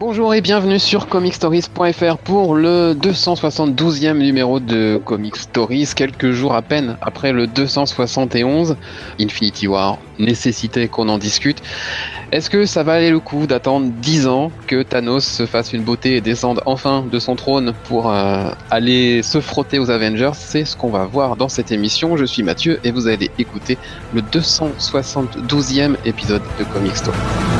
Bonjour et bienvenue sur comicstories.fr pour le 272e numéro de Comic Stories, quelques jours à peine après le 271 Infinity War, nécessité qu'on en discute. Est-ce que ça va aller le coup d'attendre 10 ans que Thanos se fasse une beauté et descende enfin de son trône pour euh, aller se frotter aux Avengers? C'est ce qu'on va voir dans cette émission. Je suis Mathieu et vous allez écouter le 272e épisode de Comic Stories.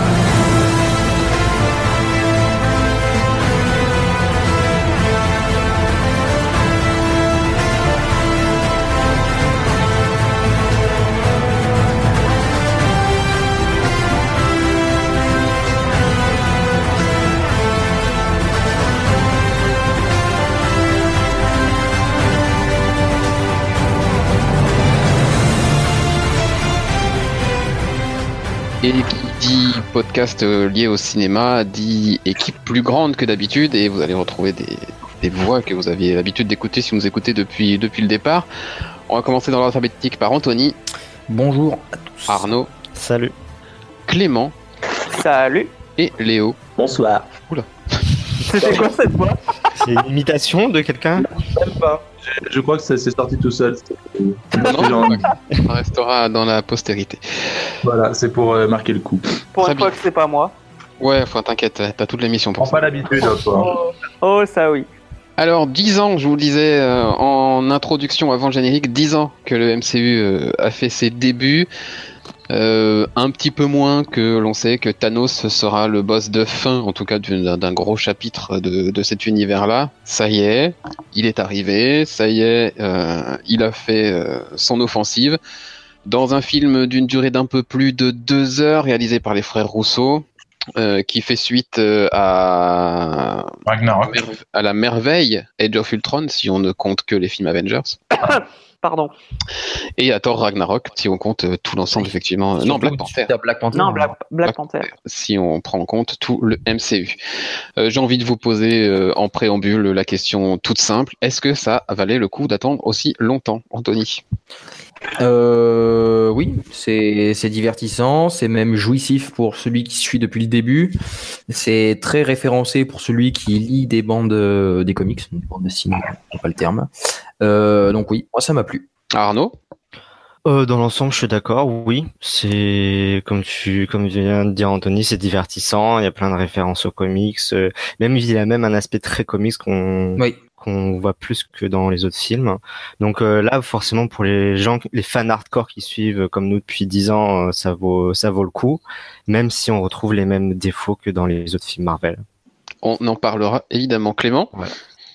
Et qui dit podcast euh, lié au cinéma dit équipe plus grande que d'habitude et vous allez retrouver des, des voix que vous aviez l'habitude d'écouter si vous nous écoutez depuis, depuis le départ. On va commencer dans l'ordre alphabétique par Anthony, Bonjour à tous. Arnaud, Salut. Clément Salut. et Léo. Bonsoir. C'était quoi cette voix C'est une imitation de quelqu'un Même pas. Je crois que ça s'est sorti tout seul. Non, ça restera dans la postérité. Voilà, c'est pour euh, marquer le coup. Pour une fois que c'est pas moi. Ouais, enfin t'inquiète, t'as toute l'émission pour Prends ça. pas l'habitude, hein, toi. Oh, oh, ça oui. Alors, 10 ans, je vous le disais euh, en introduction avant le générique, 10 ans que le MCU euh, a fait ses débuts. Euh, un petit peu moins que l'on sait que Thanos sera le boss de fin, en tout cas d'un gros chapitre de, de cet univers-là. Ça y est, il est arrivé, ça y est, euh, il a fait euh, son offensive. Dans un film d'une durée d'un peu plus de deux heures, réalisé par les frères Rousseau, euh, qui fait suite euh, à Ragnarok. à la merveille Age of Ultron, si on ne compte que les films Avengers, Pardon. et à Thor Ragnarok, si on compte euh, tout l'ensemble, effectivement. Non, Black Panther, Black Panther. Non, Black, Black Black Panther. si on prend en compte tout le MCU. Euh, J'ai envie de vous poser euh, en préambule la question toute simple est-ce que ça valait le coup d'attendre aussi longtemps, Anthony? Euh, oui, c'est c'est divertissant, c'est même jouissif pour celui qui suit depuis le début. C'est très référencé pour celui qui lit des bandes, des comics, des bandes dessinées, pas le terme. Euh, donc oui, moi ça m'a plu. Arnaud? Euh, dans l'ensemble, je suis d'accord. Oui, c'est comme tu, comme vient de dire Anthony, c'est divertissant. Il y a plein de références aux comics. euh, même il a même un aspect très comics qu'on Oui. qu'on voit plus que dans les autres films. Donc euh, là, forcément, pour les gens, les fans hardcore qui suivent comme nous depuis 10 ans, ça vaut ça vaut le coup, même si on retrouve les mêmes défauts que dans les autres films Marvel. On en parlera évidemment. Clément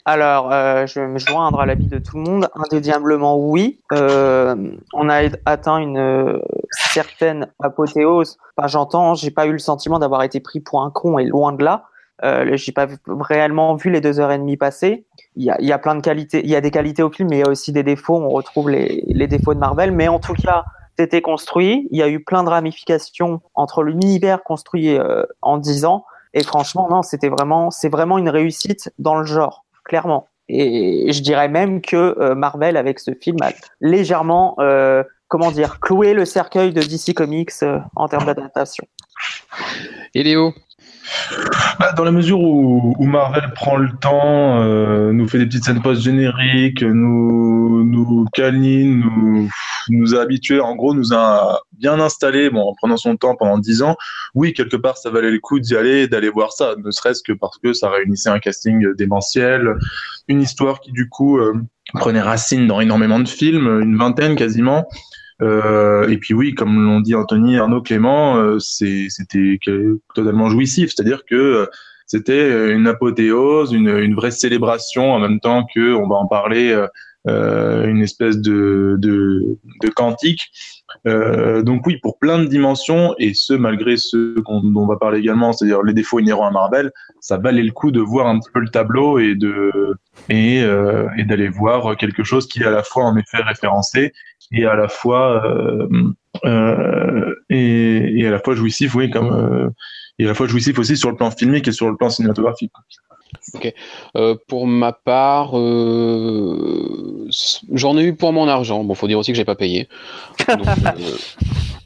Alors, euh, je vais me joindre à l'avis de tout le monde. Indéniablement, oui. Euh, on a atteint une euh, certaine apothéose. Enfin, j'entends, j'ai pas eu le sentiment d'avoir été pris pour un con et loin de là. Euh, j'ai pas réellement vu les deux heures et demie passer. Il y a, plein de qualités. Il y a des qualités au film, mais il y a aussi des défauts. On retrouve les, défauts de Marvel. Mais en tout cas, c'était construit. Il y a eu plein de ramifications entre l'univers construit euh, en 10 ans. Et franchement, non, c'était vraiment, c'est vraiment une réussite dans le genre clairement. Et je dirais même que euh, Marvel, avec ce film, a légèrement, euh, comment dire, cloué le cercueil de DC Comics euh, en termes d'adaptation. Et Léo? Bah, dans la mesure où, Marvel prend le temps, euh, nous fait des petites scènes post-génériques, nous, nous câline, nous, nous a habitués, en gros, nous a bien installés, bon, en prenant son temps pendant 10 ans. Oui, quelque part, ça valait le coup d'y aller, d'aller voir ça, ne serait-ce que parce que ça réunissait un casting démentiel, une histoire qui, du coup, euh, prenait racine dans énormément de films, une vingtaine quasiment. Euh, et puis oui, comme l'ont dit Anthony, Arnaud, Clément, euh, c'était totalement jouissif. C'est-à-dire que euh, c'était une apothéose, une, une vraie célébration en même temps que, on va en parler, euh, une espèce de, de, de cantique. Euh, donc oui, pour plein de dimensions, et ce malgré ceux qu'on- dont on va parler également, c'est-à-dire les défauts inhérents à Marvel, ça valait le coup de voir un petit peu le tableau et de et, euh, et d'aller voir quelque chose qui est à la fois en effet référencé et à la fois euh, euh, et, et à la fois jouissif, oui, comme euh, et à la fois jouissif aussi sur le plan filmique et sur le plan cinématographique. Euh, pour ma part, euh, j'en ai eu pour mon argent. Bon, faut dire aussi que j'ai pas payé. Donc, euh,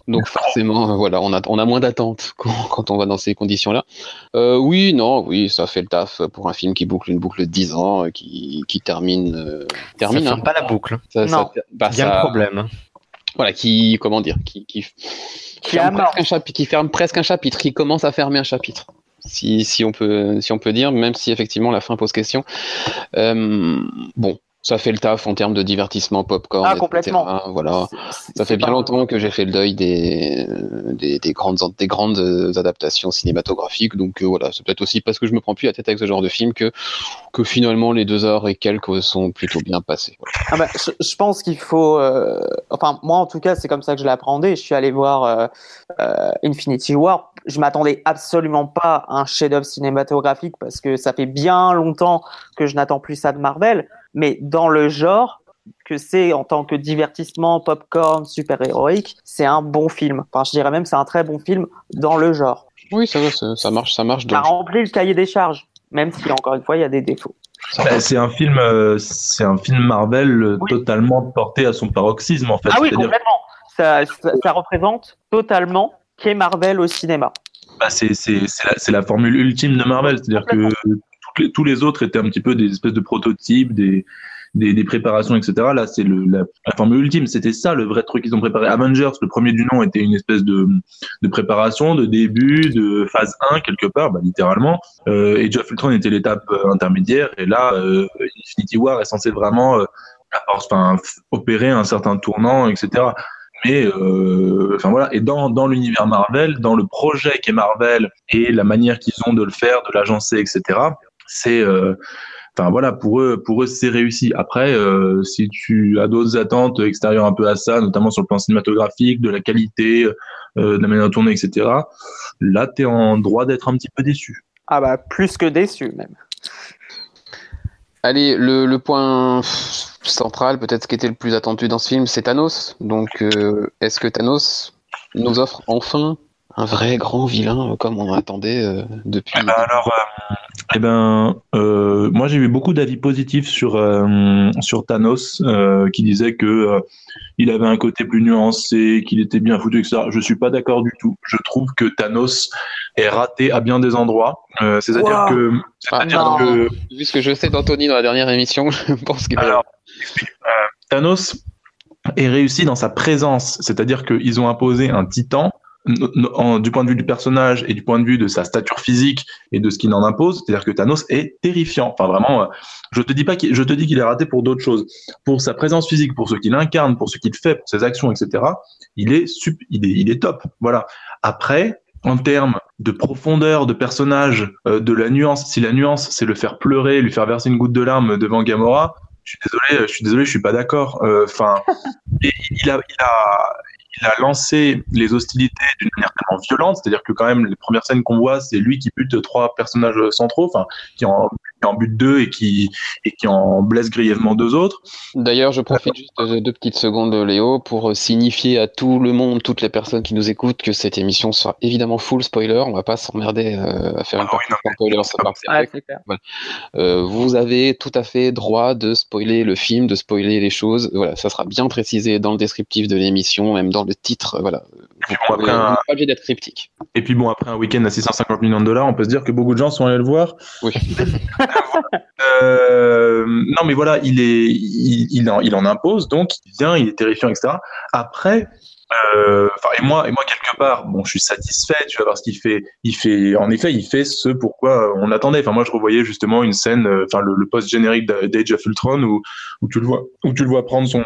Donc forcément, voilà, on a, on a moins d'attente quand, quand on va dans ces conditions-là. Euh, oui, non, oui, ça fait le taf pour un film qui boucle une boucle de 10 ans, qui, qui termine, euh, termine. ça hein. ferme pas la boucle. Ça- Non. ça- bah, Il y a ça- un problème. hein. Voilà, qui, comment dire, qui, qui, Qui ferme un chapitre, qui ferme presque un chapitre, qui commence à fermer un chapitre. Si, si on peut, si on peut dire, même si effectivement la fin pose question. Euh, bon, ça fait le taf en termes de divertissement, popcorn, Ah, etc. complètement. Voilà. Ça fait bien pas- longtemps que j'ai fait le deuil des, des, des grandes, des grandes adaptations cinématographiques. Donc euh, voilà, c'est peut-être aussi parce que je me prends plus la tête avec ce genre de film que, que finalement les deux heures et quelques sont plutôt bien. Voilà. Ah bah, je, je pense qu'il faut. euh, Enfin, moi en tout cas, c'est comme ça que je l'ai appréhendé. Je suis allé voir euh, euh, Infinity War. Je m'attendais absolument pas à un chef-d'œuvre cinématographique parce que ça fait bien longtemps que je n'attends plus ça de Marvel. Mais dans le genre que c'est en tant que divertissement, popcorn, super-héroïque, c'est un bon film. Enfin, je dirais même c'est un très bon film dans le genre. Oui, ça va, ça, ça marche, ça marche. Ça remplit le cahier des charges, même si encore une fois il y a des défauts. Bah, C'est un film, euh, c'est un film Marvel euh, Oui. totalement porté à son paroxysme en fait. Ah oui, complètement. Ça, ça, ça représente totalement qu'est Marvel au cinéma. bah, c'est la, la formule ultime de Marvel, c'est-à-dire que les- tous les autres étaient un petit peu des espèces de prototypes, des des, des préparations, etc. Là, c'est la, la formule ultime. C'était ça le vrai truc qu'ils ont préparé. Avengers, le premier du nom, était une espèce de de préparation, de début, de phase 1 quelque part, bah, littéralement. Euh, et Jeff Ultron était l'étape euh, intermédiaire. Et là, euh, Infinity War est censé vraiment euh, enfin, opérer un certain tournant, etc. Mais euh, enfin voilà, et dans, dans l'univers Marvel, dans le projet qu'est Marvel et la manière qu'ils ont de le faire, de l'agencer, etc. C'est euh, Enfin voilà, pour eux, pour eux c'est réussi. Après, euh, si tu as d'autres attentes extérieures un peu à ça, notamment sur le plan cinématographique, de la qualité, euh, de la manière de tourner, etc. Là, t'es en droit d'être un petit peu déçu. Ah bah plus que déçu même. Allez, le, le point central, peut-être ce qui était le plus attendu dans ce film, c'est Thanos. Donc, euh, est-ce que Thanos nous offre enfin un vrai grand vilain euh, comme on en attendait euh, depuis Eh ben alors, euh, eh ben, euh, moi j'ai eu beaucoup d'avis positifs sur euh, sur Thanos euh, qui disaient que euh, il avait un côté plus nuancé, qu'il était bien foutu, etc. Je suis pas d'accord du tout. Je trouve que Thanos est raté à bien des endroits. Euh, c'est-à-dire Wow. que, Ah, que Vu ce que je sais d'Anthony dans la dernière émission, je pense y Alors, Thanos est réussi dans sa présence, c'est-à-dire qu'ils ont imposé un titan du point de vue du personnage et du point de vue de sa stature physique et de ce qu'il en impose, c'est-à-dire que Thanos est terrifiant. Enfin vraiment, euh, je te dis pas, qu'il- je te dis qu'il est raté pour d'autres choses, pour sa présence physique, pour ce qu'il incarne, pour ce qu'il fait, pour ses actions, etc. Il est top. Voilà. Après, en termes de profondeur de personnage, euh, de la nuance, si la nuance c'est le faire pleurer, lui faire verser une goutte de larme devant Gamora, je suis désolé, je suis désolé, je suis pas d'accord. Euh, Enfin, et il a, il a, il a lancé les hostilités d'une manière tellement violente, c'est-à-dire que quand même les premières scènes qu'on voit, c'est lui qui bute trois personnages centraux, enfin qui en, qui en bute deux et qui et qui en blesse grièvement deux autres. D'ailleurs, je profite juste de deux petites secondes, Léo, pour signifier à tout le monde, toutes les personnes qui nous écoutent, que cette émission sera évidemment full spoiler. On va pas s'emmerder euh, à faire une Ah oui, partie spoiler, ça c'est clair. Euh, vous avez tout à fait droit de spoiler le film, de spoiler les choses. Voilà, ça sera bien précisé dans le descriptif de l'émission, même dans le titre. Voilà. Vous bon, pouvez- après, vous un- n'êtes pas obligé d'être cryptique. Et puis bon, après un week-end à 650 millions de dollars, on peut se dire que beaucoup de gens sont allés le voir. Oui. Euh, non, mais voilà, il est, il, il en, il en impose, donc il vient, il est terrifiant, etc. Après, euh, et moi, et moi quelque part, bon, je suis satisfait, tu vois, parce qu'il fait, il fait, en effet, il fait ce pourquoi on attendait. Enfin, moi, je revoyais justement une scène, euh, enfin, le, le post générique d'Age of Ultron où, où tu le vois, où tu le vois prendre son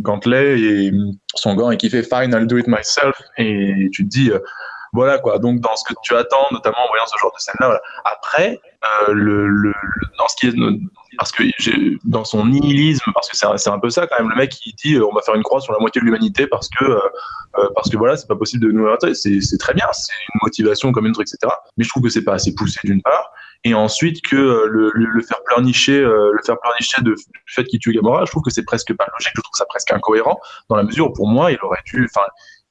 gantelet et son gant et qui fait Fine, I'll do it myself, et tu te dis. euh, voilà quoi. Donc dans ce que tu attends, notamment en voyant ce genre de scène-là. Après, euh, le, dans ce qui est parce que dans son nihilisme, parce que c'est un, un peu ça quand même. Le mec qui dit euh, on va faire une croix sur la moitié de l'humanité parce que euh, parce que voilà c'est pas possible de nous arrêter. C'est très bien, c'est une motivation comme une truc, etc. Mais je trouve que c'est pas assez poussé d'une part. Et ensuite que le, le, faire pleurnicher, le faire pleurnicher de, du fait qu'il tue Gamora, je trouve que c'est presque pas logique. Je trouve ça presque incohérent dans la mesure où pour moi il aurait dû,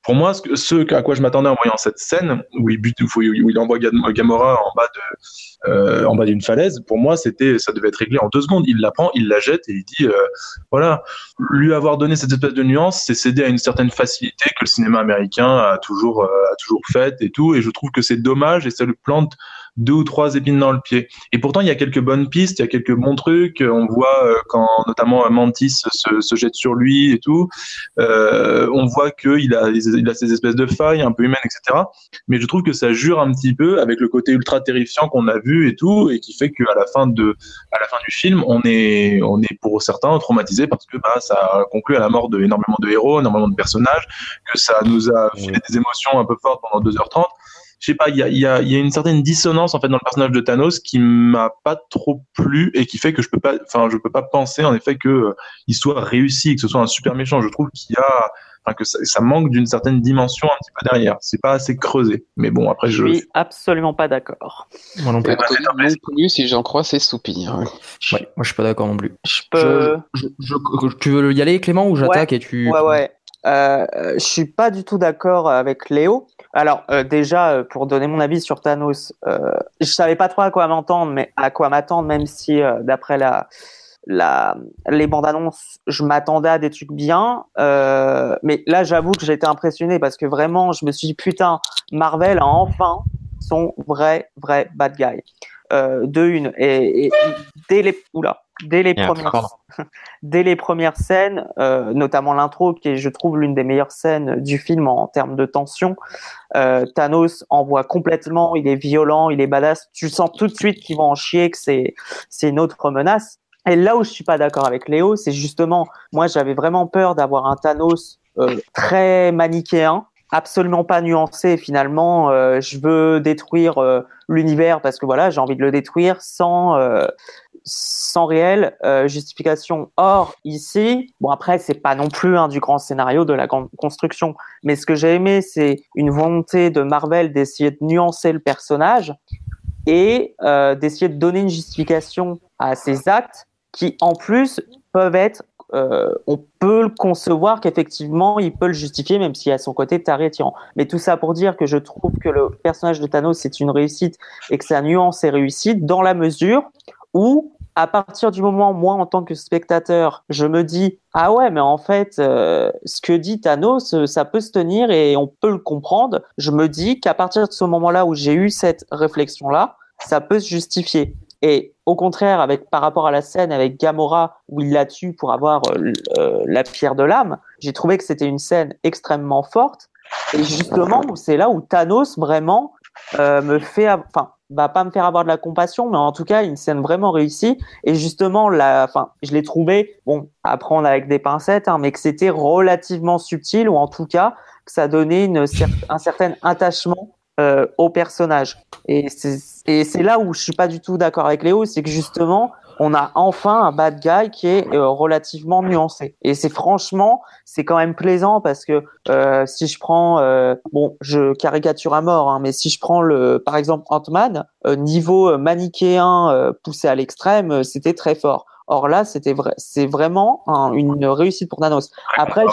pour moi, ce, à quoi je m'attendais en voyant cette scène où il bute, où il envoie Gamora en bas de, euh, en bas d'une falaise, pour moi, c'était, ça devait être réglé en deux secondes. Il la prend, il la jette et il dit, euh, voilà, lui avoir donné cette espèce de nuance, c'est céder à une certaine facilité que le cinéma américain a toujours, euh, a toujours faite et tout. Et je trouve que c'est dommage et ça le plante deux ou trois épines dans le pied. Et pourtant, il y a quelques bonnes pistes, il y a quelques bons trucs. On voit euh, quand notamment Mantis se, se, jette sur lui et tout. Euh, on voit qu'il a, il a ces espèces de failles un peu humaines, etc. Mais je trouve que ça jure un petit peu avec le côté ultra terrifiant qu'on a vu et tout, et qui fait qu'à la fin de, à la fin du film, on est, on est pour certains traumatisé parce que bah, ça a conclu à la mort de énormément de héros, énormément de personnages, que ça nous a fait des émotions un peu fortes pendant 2h30 je sais pas, il y a, y, a, y a, une certaine dissonance en fait dans le personnage de Thanos qui m'a pas trop plu et qui fait que je peux pas, enfin, je peux pas penser en effet que euh, il soit réussi, que ce soit un super méchant. Je trouve qu'il y a, enfin, que ça, ça manque d'une certaine dimension un petit peu derrière. C'est pas assez creusé. Mais bon, après, je. suis absolument pas d'accord. Moi non plus. non plus si j'en crois, c'est soupir. Ouais. moi, je suis pas d'accord non plus. Je peux. Je, je, tu veux y aller, Clément, ou j'attaque ouais, et tu. Ouais, ouais. Euh, je suis pas du tout d'accord avec Léo. Alors euh, déjà, euh, pour donner mon avis sur Thanos, euh, je savais pas trop à quoi m'entendre, mais à quoi m'attendre, même si euh, d'après la, la, les bandes annonces, je m'attendais à des trucs bien. Euh, mais là, j'avoue que j'ai été impressionné parce que vraiment, je me suis dit putain, Marvel a enfin son vrai vrai bad guy. Euh, de une et, et dès les oula, dès les premières dès les premières scènes, euh, notamment l'intro qui est je trouve l'une des meilleures scènes du film en, en termes de tension. Euh, Thanos envoie complètement, il est violent, il est badass. Tu sens tout de suite qu'ils vont en chier, que c'est c'est une autre menace. Et là où je suis pas d'accord avec Léo, c'est justement moi j'avais vraiment peur d'avoir un Thanos euh, très manichéen absolument pas nuancé finalement euh, je veux détruire euh, l'univers parce que voilà j'ai envie de le détruire sans euh, sans réelle justification. Or ici bon après c'est pas non plus un du grand scénario de la grande construction mais ce que j'ai aimé c'est une volonté de Marvel d'essayer de nuancer le personnage et d'essayer de donner une justification à ses actes qui en plus peuvent être euh, on peut le concevoir qu'effectivement il peut le justifier même s'il a son côté taré tyran. Mais tout ça pour dire que je trouve que le personnage de Thanos c'est une réussite et que sa nuance est réussie dans la mesure où à partir du moment moi en tant que spectateur je me dis ah ouais mais en fait euh, ce que dit Thanos euh, ça peut se tenir et on peut le comprendre je me dis qu'à partir de ce moment là où j'ai eu cette réflexion là ça peut se justifier et au contraire, par rapport à la scène avec Gamora où il la tue pour avoir euh, la pierre de l'âme, j'ai trouvé que c'était une scène extrêmement forte. Et justement, c'est là où Thanos vraiment euh, me fait, enfin, va pas me faire avoir de la compassion, mais en tout cas, une scène vraiment réussie. Et justement, la, enfin, je l'ai trouvé, bon, à prendre avec des pincettes, hein, mais que c'était relativement subtil ou en tout cas que ça donnait un certain attachement euh, au personnage. Et c'est là où je suis pas du tout d'accord avec Léo, c'est que justement, on a enfin un bad guy qui est euh, relativement nuancé. Et c'est franchement, c'est quand même plaisant parce que euh, si je prends, euh, bon, je caricature à mort, hein, mais si je prends le, par exemple Ant-Man, euh, niveau manichéen euh, poussé à l'extrême, c'était très fort. Or là, c'était vrai, c'est vraiment un, une réussite pour Thanos. Après,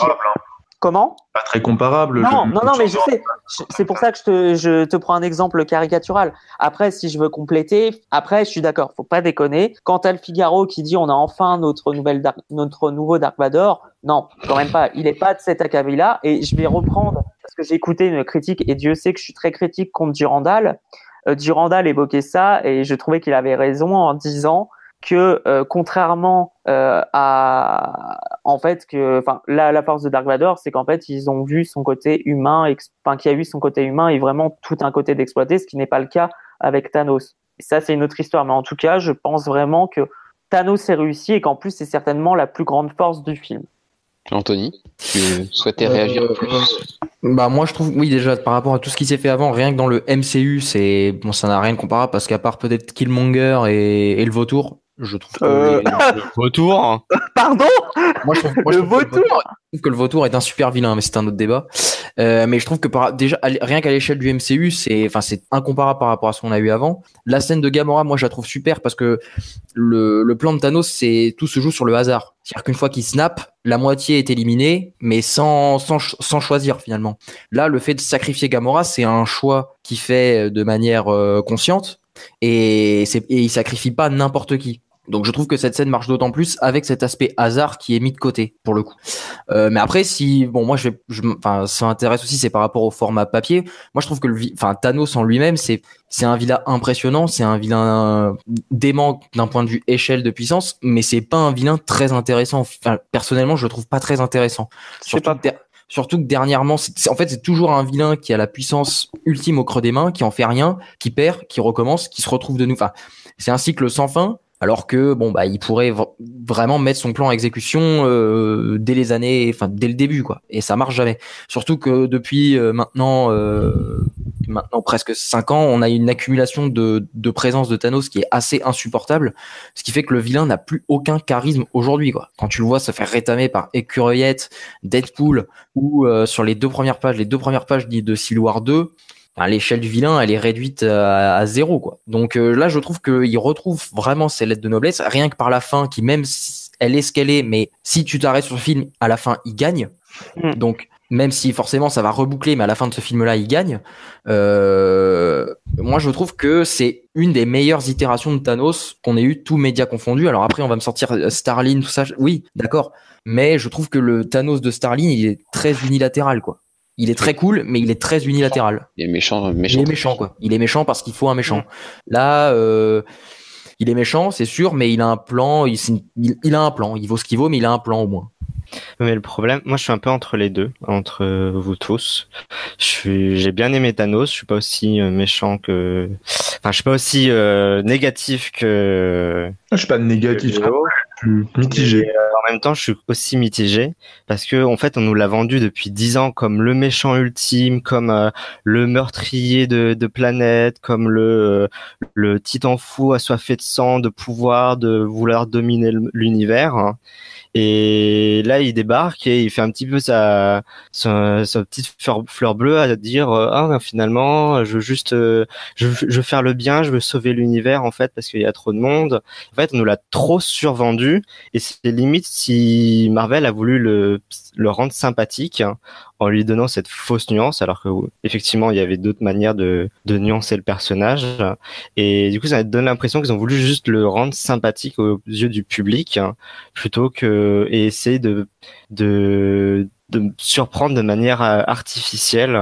Comment? Pas très comparable. Non, je, non, non, mais je sais. C'est pour ça que je te, je te prends un exemple caricatural. Après, si je veux compléter, après, je suis d'accord. Faut pas déconner. Quant à le Figaro qui dit on a enfin notre nouvelle Dark, notre nouveau Dark Vador, non, quand même pas. Il est pas de cet acabit-là. Et je vais reprendre parce que j'ai écouté une critique et Dieu sait que je suis très critique contre Durandal. Euh, Durandal évoquait ça et je trouvais qu'il avait raison en disant que euh, contrairement euh, à en fait que enfin la, la force de Dark Vador c'est qu'en fait ils ont vu son côté humain enfin qui a eu son côté humain et vraiment tout un côté d'exploiter ce qui n'est pas le cas avec Thanos. Et ça c'est une autre histoire. Mais en tout cas je pense vraiment que Thanos est réussi et qu'en plus c'est certainement la plus grande force du film. Anthony, tu souhaitais réagir euh, plus Bah moi je trouve oui déjà par rapport à tout ce qui s'est fait avant, rien que dans le MCU, c'est bon ça n'a rien de comparable parce qu'à part peut-être Killmonger et, et le Vautour, je trouve que euh... le vautour. Pardon moi, je trouve, moi, le je trouve vautour. Que le, vautour, je trouve que le vautour est un super vilain, mais c'est un autre débat. Euh, mais je trouve que par, déjà rien qu'à l'échelle du MCU, c'est enfin c'est incomparable par rapport à ce qu'on a eu avant. La scène de Gamora, moi je la trouve super parce que le, le plan de Thanos, c'est tout se joue sur le hasard. C'est-à-dire qu'une fois qu'il snap, la moitié est éliminée, mais sans, sans, sans choisir finalement. Là, le fait de sacrifier Gamora, c'est un choix qui fait de manière euh, consciente et, c'est, et il sacrifie pas n'importe qui. Donc je trouve que cette scène marche d'autant plus avec cet aspect hasard qui est mis de côté pour le coup. Euh, mais après si bon moi je vais je enfin ça m'intéresse aussi c'est par rapport au format papier. Moi je trouve que le enfin Thanos en lui-même c'est c'est un vilain impressionnant, c'est un vilain dément d'un point de vue échelle de puissance, mais c'est pas un vilain très intéressant. Enfin personnellement je le trouve pas très intéressant. Surtout que, surtout que dernièrement c'est, en fait c'est toujours un vilain qui a la puissance ultime au creux des mains, qui en fait rien, qui perd, qui recommence, qui se retrouve de nous. Enfin c'est un cycle sans fin alors que bon bah il pourrait vraiment mettre son plan en exécution euh, dès les années enfin dès le début quoi. Et ça marche jamais. Surtout que depuis euh, maintenant euh, maintenant presque cinq ans on a une accumulation de, de présence de Thanos qui est assez insupportable ce qui fait que le vilain n'a plus aucun charisme aujourd'hui quoi. Quand tu le vois se faire rétamer par Écureuillette Deadpool ou sur les deux premières pages les deux premières pages de Civil War 2 l'échelle du vilain, elle est réduite à, zéro, quoi. Donc euh, là, je trouve qu'il retrouve vraiment ses lettres de noblesse, rien que par la fin, qui même si elle est ce qu'elle est, mais si tu t'arrêtes sur le film, à la fin, il gagne. Mm. Donc même si forcément ça va reboucler, mais à la fin de ce film-là, il gagne. Euh, moi, je trouve que c'est une des meilleures itérations de Thanos qu'on ait eu, tous médias confondus. Alors après, on va me sortir euh, Starlin, tout ça. Oui, d'accord. Mais je trouve que le Thanos de Starlin, il est très unilatéral, quoi. Il est très cool, mais il est très unilatéral. Il est méchant, méchant. Il est méchant, quoi. Il est méchant parce qu'il faut un méchant. Là, euh, il est méchant, c'est sûr, mais il a un plan. Il, il, a un plan. Il vaut ce qu'il vaut, mais il a un plan au moins. Mais le problème, moi, je suis un peu entre les deux, entre vous tous. j'ai bien aimé Thanos. Je suis pas aussi euh, méchant que, enfin, je suis pas aussi euh, négatif que. Je suis pas négatif Euh, en même temps, je suis aussi mitigé parce que en fait, on nous l'a vendu depuis dix ans comme le méchant ultime, comme euh, le meurtrier de, planètes, comme euh, le titan fou assoiffé de sang, de pouvoir, de vouloir dominer l'univers. Et là, il débarque et il fait un petit peu sa, sa, petite fleur, bleue à dire ah ben, finalement, je veux juste, je, je veux faire le bien, je veux sauver l'univers en fait parce qu'il y a trop de monde. En fait, on nous l'a trop survendu et c'est limite si Marvel a voulu le, le rendre sympathique hein, en lui donnant cette fausse nuance, alors que effectivement il y avait d'autres manières de, de nuancer le personnage. Et du coup, ça donne l'impression qu'ils ont voulu juste le rendre sympathique aux yeux du public, hein, plutôt que et essayer de de de surprendre de manière euh, artificielle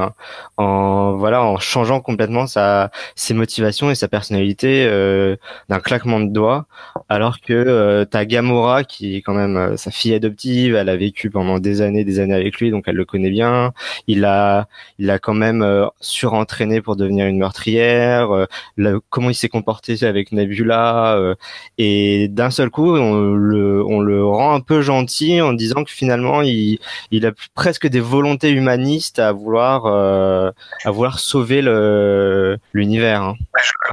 en voilà en changeant complètement sa ses motivations et sa personnalité euh, d'un claquement de doigts. Alors que euh, Gamora qui est quand même euh, sa fille adoptive elle a vécu pendant des années des années avec lui donc elle le connaît bien. Il a il a quand même surentraîné pour devenir une meurtrière comment il s'est comporté avec Nebula et d'un seul coup on le on le rend un peu gentil en disant que finalement il il a presque des volontés humanistes à vouloir euh, à vouloir sauver le l'univers. Hein.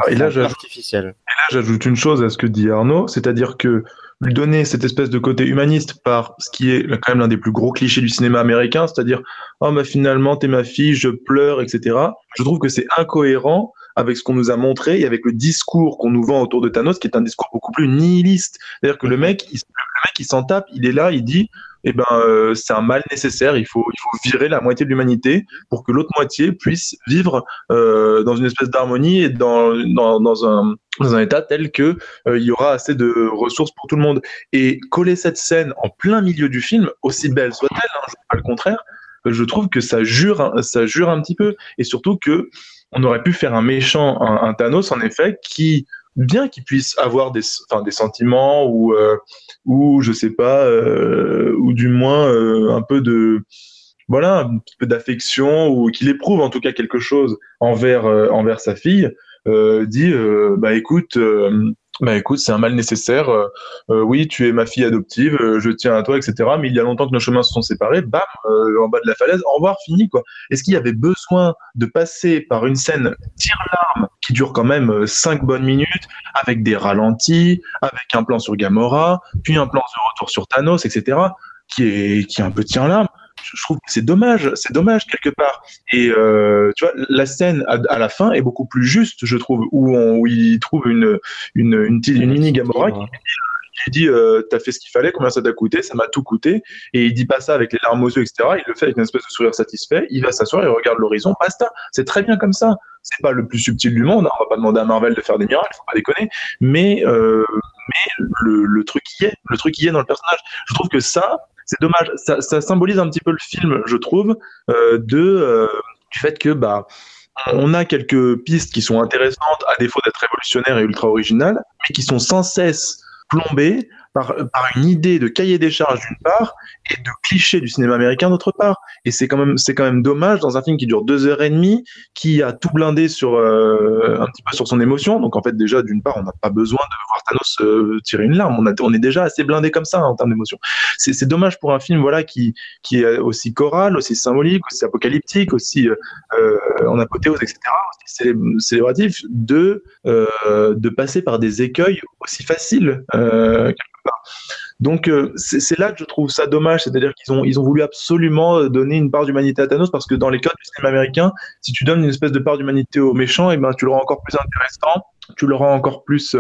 Et là, j'ajoute une chose à ce que dit Arnaud, c'est-à-dire que lui donner cette espèce de côté humaniste par ce qui est quand même l'un des plus gros clichés du cinéma américain, c'est-à-dire oh mais finalement t'es ma fille, je pleure, etc. Je trouve que c'est incohérent avec ce qu'on nous a montré et avec le discours qu'on nous vend autour de Thanos, qui est un discours beaucoup plus nihiliste. C'est-à-dire que le mec, il, le mec, il s'en tape, il est là, il dit eh ben, euh, c'est un mal nécessaire. Il faut, il faut virer la moitié de l'humanité pour que l'autre moitié puisse vivre euh, dans une espèce d'harmonie et dans, dans, dans, un, dans un état tel que euh, il y aura assez de ressources pour tout le monde. Et coller cette scène en plein milieu du film, aussi belle soit-elle, hein, pas le contraire, je trouve que ça jure, ça jure un petit peu. Et surtout que on aurait pu faire un méchant, un, un Thanos en effet, qui bien qu'il puisse avoir des, enfin, des sentiments ou, euh, ou je sais pas, euh, ou du moins euh, un peu de, voilà, un petit peu d'affection ou qu'il éprouve en tout cas quelque chose envers, envers sa fille, dit, bah écoute, bah écoute, c'est un mal nécessaire. Euh, euh, oui, tu es ma fille adoptive, euh, je tiens à toi, etc. Mais il y a longtemps que nos chemins se sont séparés. Bam, en bas de la falaise, au revoir, fini quoi. Est-ce qu'il y avait besoin de passer par une scène tire-larme qui dure quand même cinq bonnes minutes, avec des ralentis, avec un plan sur Gamora, puis un plan de retour sur Thanos, etc. Qui est qui est un peu tire-larme? Je trouve que c'est dommage, c'est dommage quelque part. Et euh, tu vois, la scène à, à, la fin est beaucoup plus juste, je trouve, où, on, où il trouve une, une, une, une, une mini Gamora qui lui dit euh, t'as fait ce qu'il fallait, combien ça t'a coûté, ça m'a tout coûté, et il dit pas ça avec les larmes aux yeux, etc. Il le fait avec une espèce de sourire satisfait. Il va s'asseoir, il regarde l'horizon, basta. C'est très bien comme ça. C'est pas le plus subtil du monde. Hein. On va pas demander à Marvel de faire des miracles, faut pas déconner. Mais euh, mais le, le truc y est, le truc y est dans le personnage. Je trouve que ça, c'est dommage. Ça, ça, symbolise un petit peu le film, je trouve, euh, de euh, du fait que bah on a quelques pistes qui sont intéressantes à défaut d'être révolutionnaires et ultra originales, mais qui sont sans cesse plombées par, par une idée de cahier des charges d'une part et de clichés du cinéma américain d'autre part. Et c'est quand même c'est quand même dommage dans un film qui dure deux heures et demie, qui a tout blindé sur euh, un petit peu sur son émotion. Donc en fait déjà d'une part on n'a pas besoin de voir Thanos euh, tirer une larme. On, a, on est déjà assez blindé comme ça hein, en termes d'émotion. C'est, c'est dommage pour un film voilà qui qui est aussi choral, aussi symbolique, aussi apocalyptique, aussi euh, en apothéose etc. Aussi célébratif de de passer par des écueils aussi faciles quelque Donc euh, c'est là que je trouve ça dommage, c'est-à-dire qu'ils ont ils ont voulu absolument donner une part d'humanité à Thanos parce que dans les codes du cinéma américain, si tu donnes une espèce de part d'humanité aux méchants, et ben tu le rends encore plus intéressant tu le rends encore plus,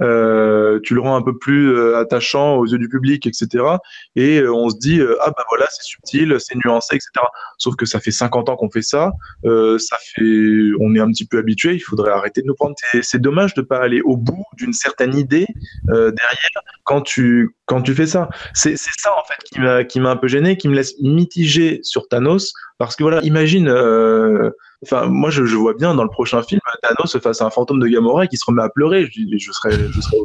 euh, tu le rends un peu plus euh, attachant aux yeux du public, etc. Et euh, on se dit ah ben voilà c'est subtil, c'est nuancé, etc. Sauf que ça fait 50 ans qu'on fait ça, euh, ça fait, on est un petit peu habitué. Il faudrait arrêter de nous prendre. C'est dommage de pas aller au bout d'une certaine idée derrière quand tu quand tu fais ça. C'est ça en fait qui m'a qui m'a un peu gêné, qui me laisse mitigé sur Thanos parce que voilà, imagine. Enfin, moi, je, je, vois bien dans le prochain film Thanos face à un fantôme de Gamora qui se remet à pleurer. Je, je serais, je serais...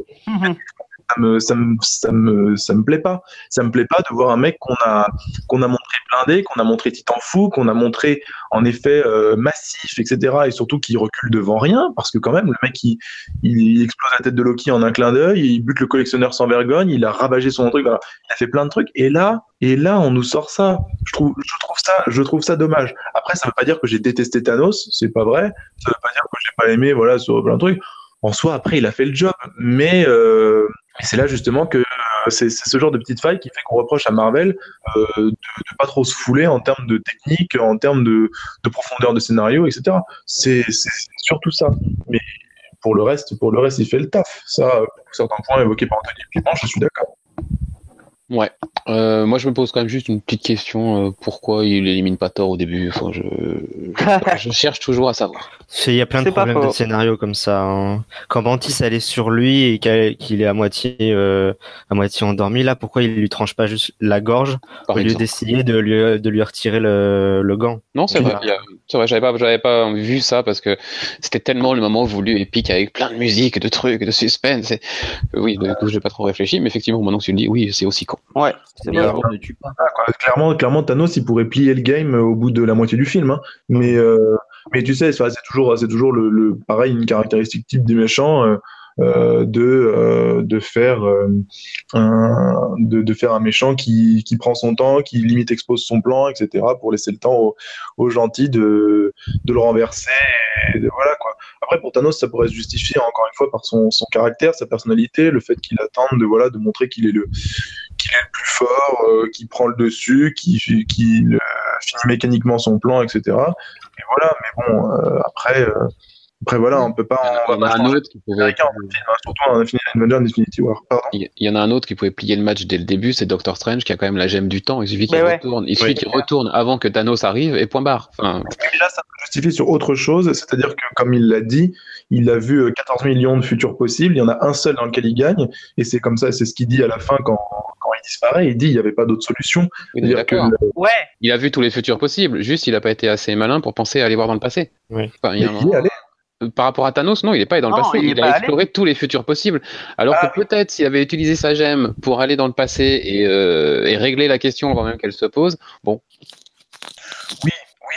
ça me, ça me, ça me, ça me plaît pas. Ça me plaît pas de voir un mec qu'on a, qu'on a montré blindé, qu'on a montré titan fou, qu'on a montré en effet euh, massif, etc. Et surtout qui recule devant rien, parce que quand même le mec il, il, explose la tête de Loki en un clin d'œil, il bute le collectionneur sans vergogne, il a ravagé son truc, voilà. il a fait plein de trucs. Et là, et là, on nous sort ça. Je trouve, je trouve ça, je trouve ça dommage. Après, ça veut pas dire que j'ai détesté Thanos, c'est pas vrai. Ça veut pas dire que j'ai pas aimé, voilà, sur plein de trucs. En soi, après, il a fait le job, mais euh, c'est là justement que c'est ce genre de petite faille qui fait qu'on reproche à Marvel euh, de, de pas trop se fouler en termes de technique, en termes de, de profondeur de scénario, etc. C'est surtout ça. Mais pour le reste, pour le reste, il fait le taf. Ça, certains points évoqués par Anthony Piment, je suis d'accord. Ouais. Euh, moi, je me pose quand même juste une petite question. Euh, pourquoi il élimine pas Thor au début? Enfin, je... je, cherche toujours à savoir. Il y a plein de problèmes de scénario comme ça. Hein. Quand Mantis allait sur lui et qu'il est à moitié, euh, à moitié endormi, là, pourquoi il lui tranche pas juste la gorge Par au lieu d'essayer de lui, de lui retirer le, le gant? Non, c'est vrai. C'est vrai. J'avais pas, j'avais pas vu ça parce que c'était tellement le moment voulu épique avec plein de musique, de trucs, de suspense. Et... Oui, du coup, j'ai pas trop réfléchi, mais effectivement, maintenant que tu le dis, oui, c'est aussi con. Ouais. Bien, ne tue pas. Ah, clairement, clairement, Thanos, il pourrait plier le game au bout de la moitié du film. Hein. Mais, euh, mais tu sais, c'est toujours, c'est toujours le, le, pareil, une caractéristique type des méchants. Euh, euh, de euh, de faire euh, un de, de, faire un méchant qui, qui prend son temps, qui limite expose son plan, etc. pour laisser le temps aux, aux gentils de de le renverser. Et de, voilà quoi. Après pour Thanos, ça pourrait se justifier encore une fois par son, son caractère, sa personnalité, le fait qu'il attende de voilà de montrer qu'il est le qu'il est le plus fort, euh, qui prend le dessus, qui, qui euh, finit mécaniquement son plan, etc. Et voilà, mais bon, euh, après, après, voilà, on peut pas. Il y en a, un autre qui pouvait. Surtout en Infinity War. Il y en a un autre qui pouvait plier le match dès le début, c'est Doctor Strange qui a quand même la gemme du temps. Il suffit qu'il ouais. retourne. Il suffit qu'il retourne avant que Thanos arrive et point barre. Enfin... là, ça peut justifier sur autre chose, c'est-à-dire que, comme il l'a dit, il a vu 14 millions de futurs possibles. Il y en a un seul dans lequel il gagne, et c'est comme ça, c'est ce qu'il dit à la fin quand, quand il disparaît. Il dit il n'y avait pas d'autre solution. Oui, que, ouais. Il a vu tous les futurs possibles. Juste, il n'a pas été assez malin pour penser à aller voir dans le passé. Oui. Enfin, il, il est allé par rapport à Thanos, non, il n'est pas allé dans le non, passé. Il, il a exploré allé. tous les futurs possibles. Alors ah, que peut-être s'il avait utilisé sa gemme pour aller dans le passé et, euh, et régler la question avant même qu'elle se pose, bon. Oui,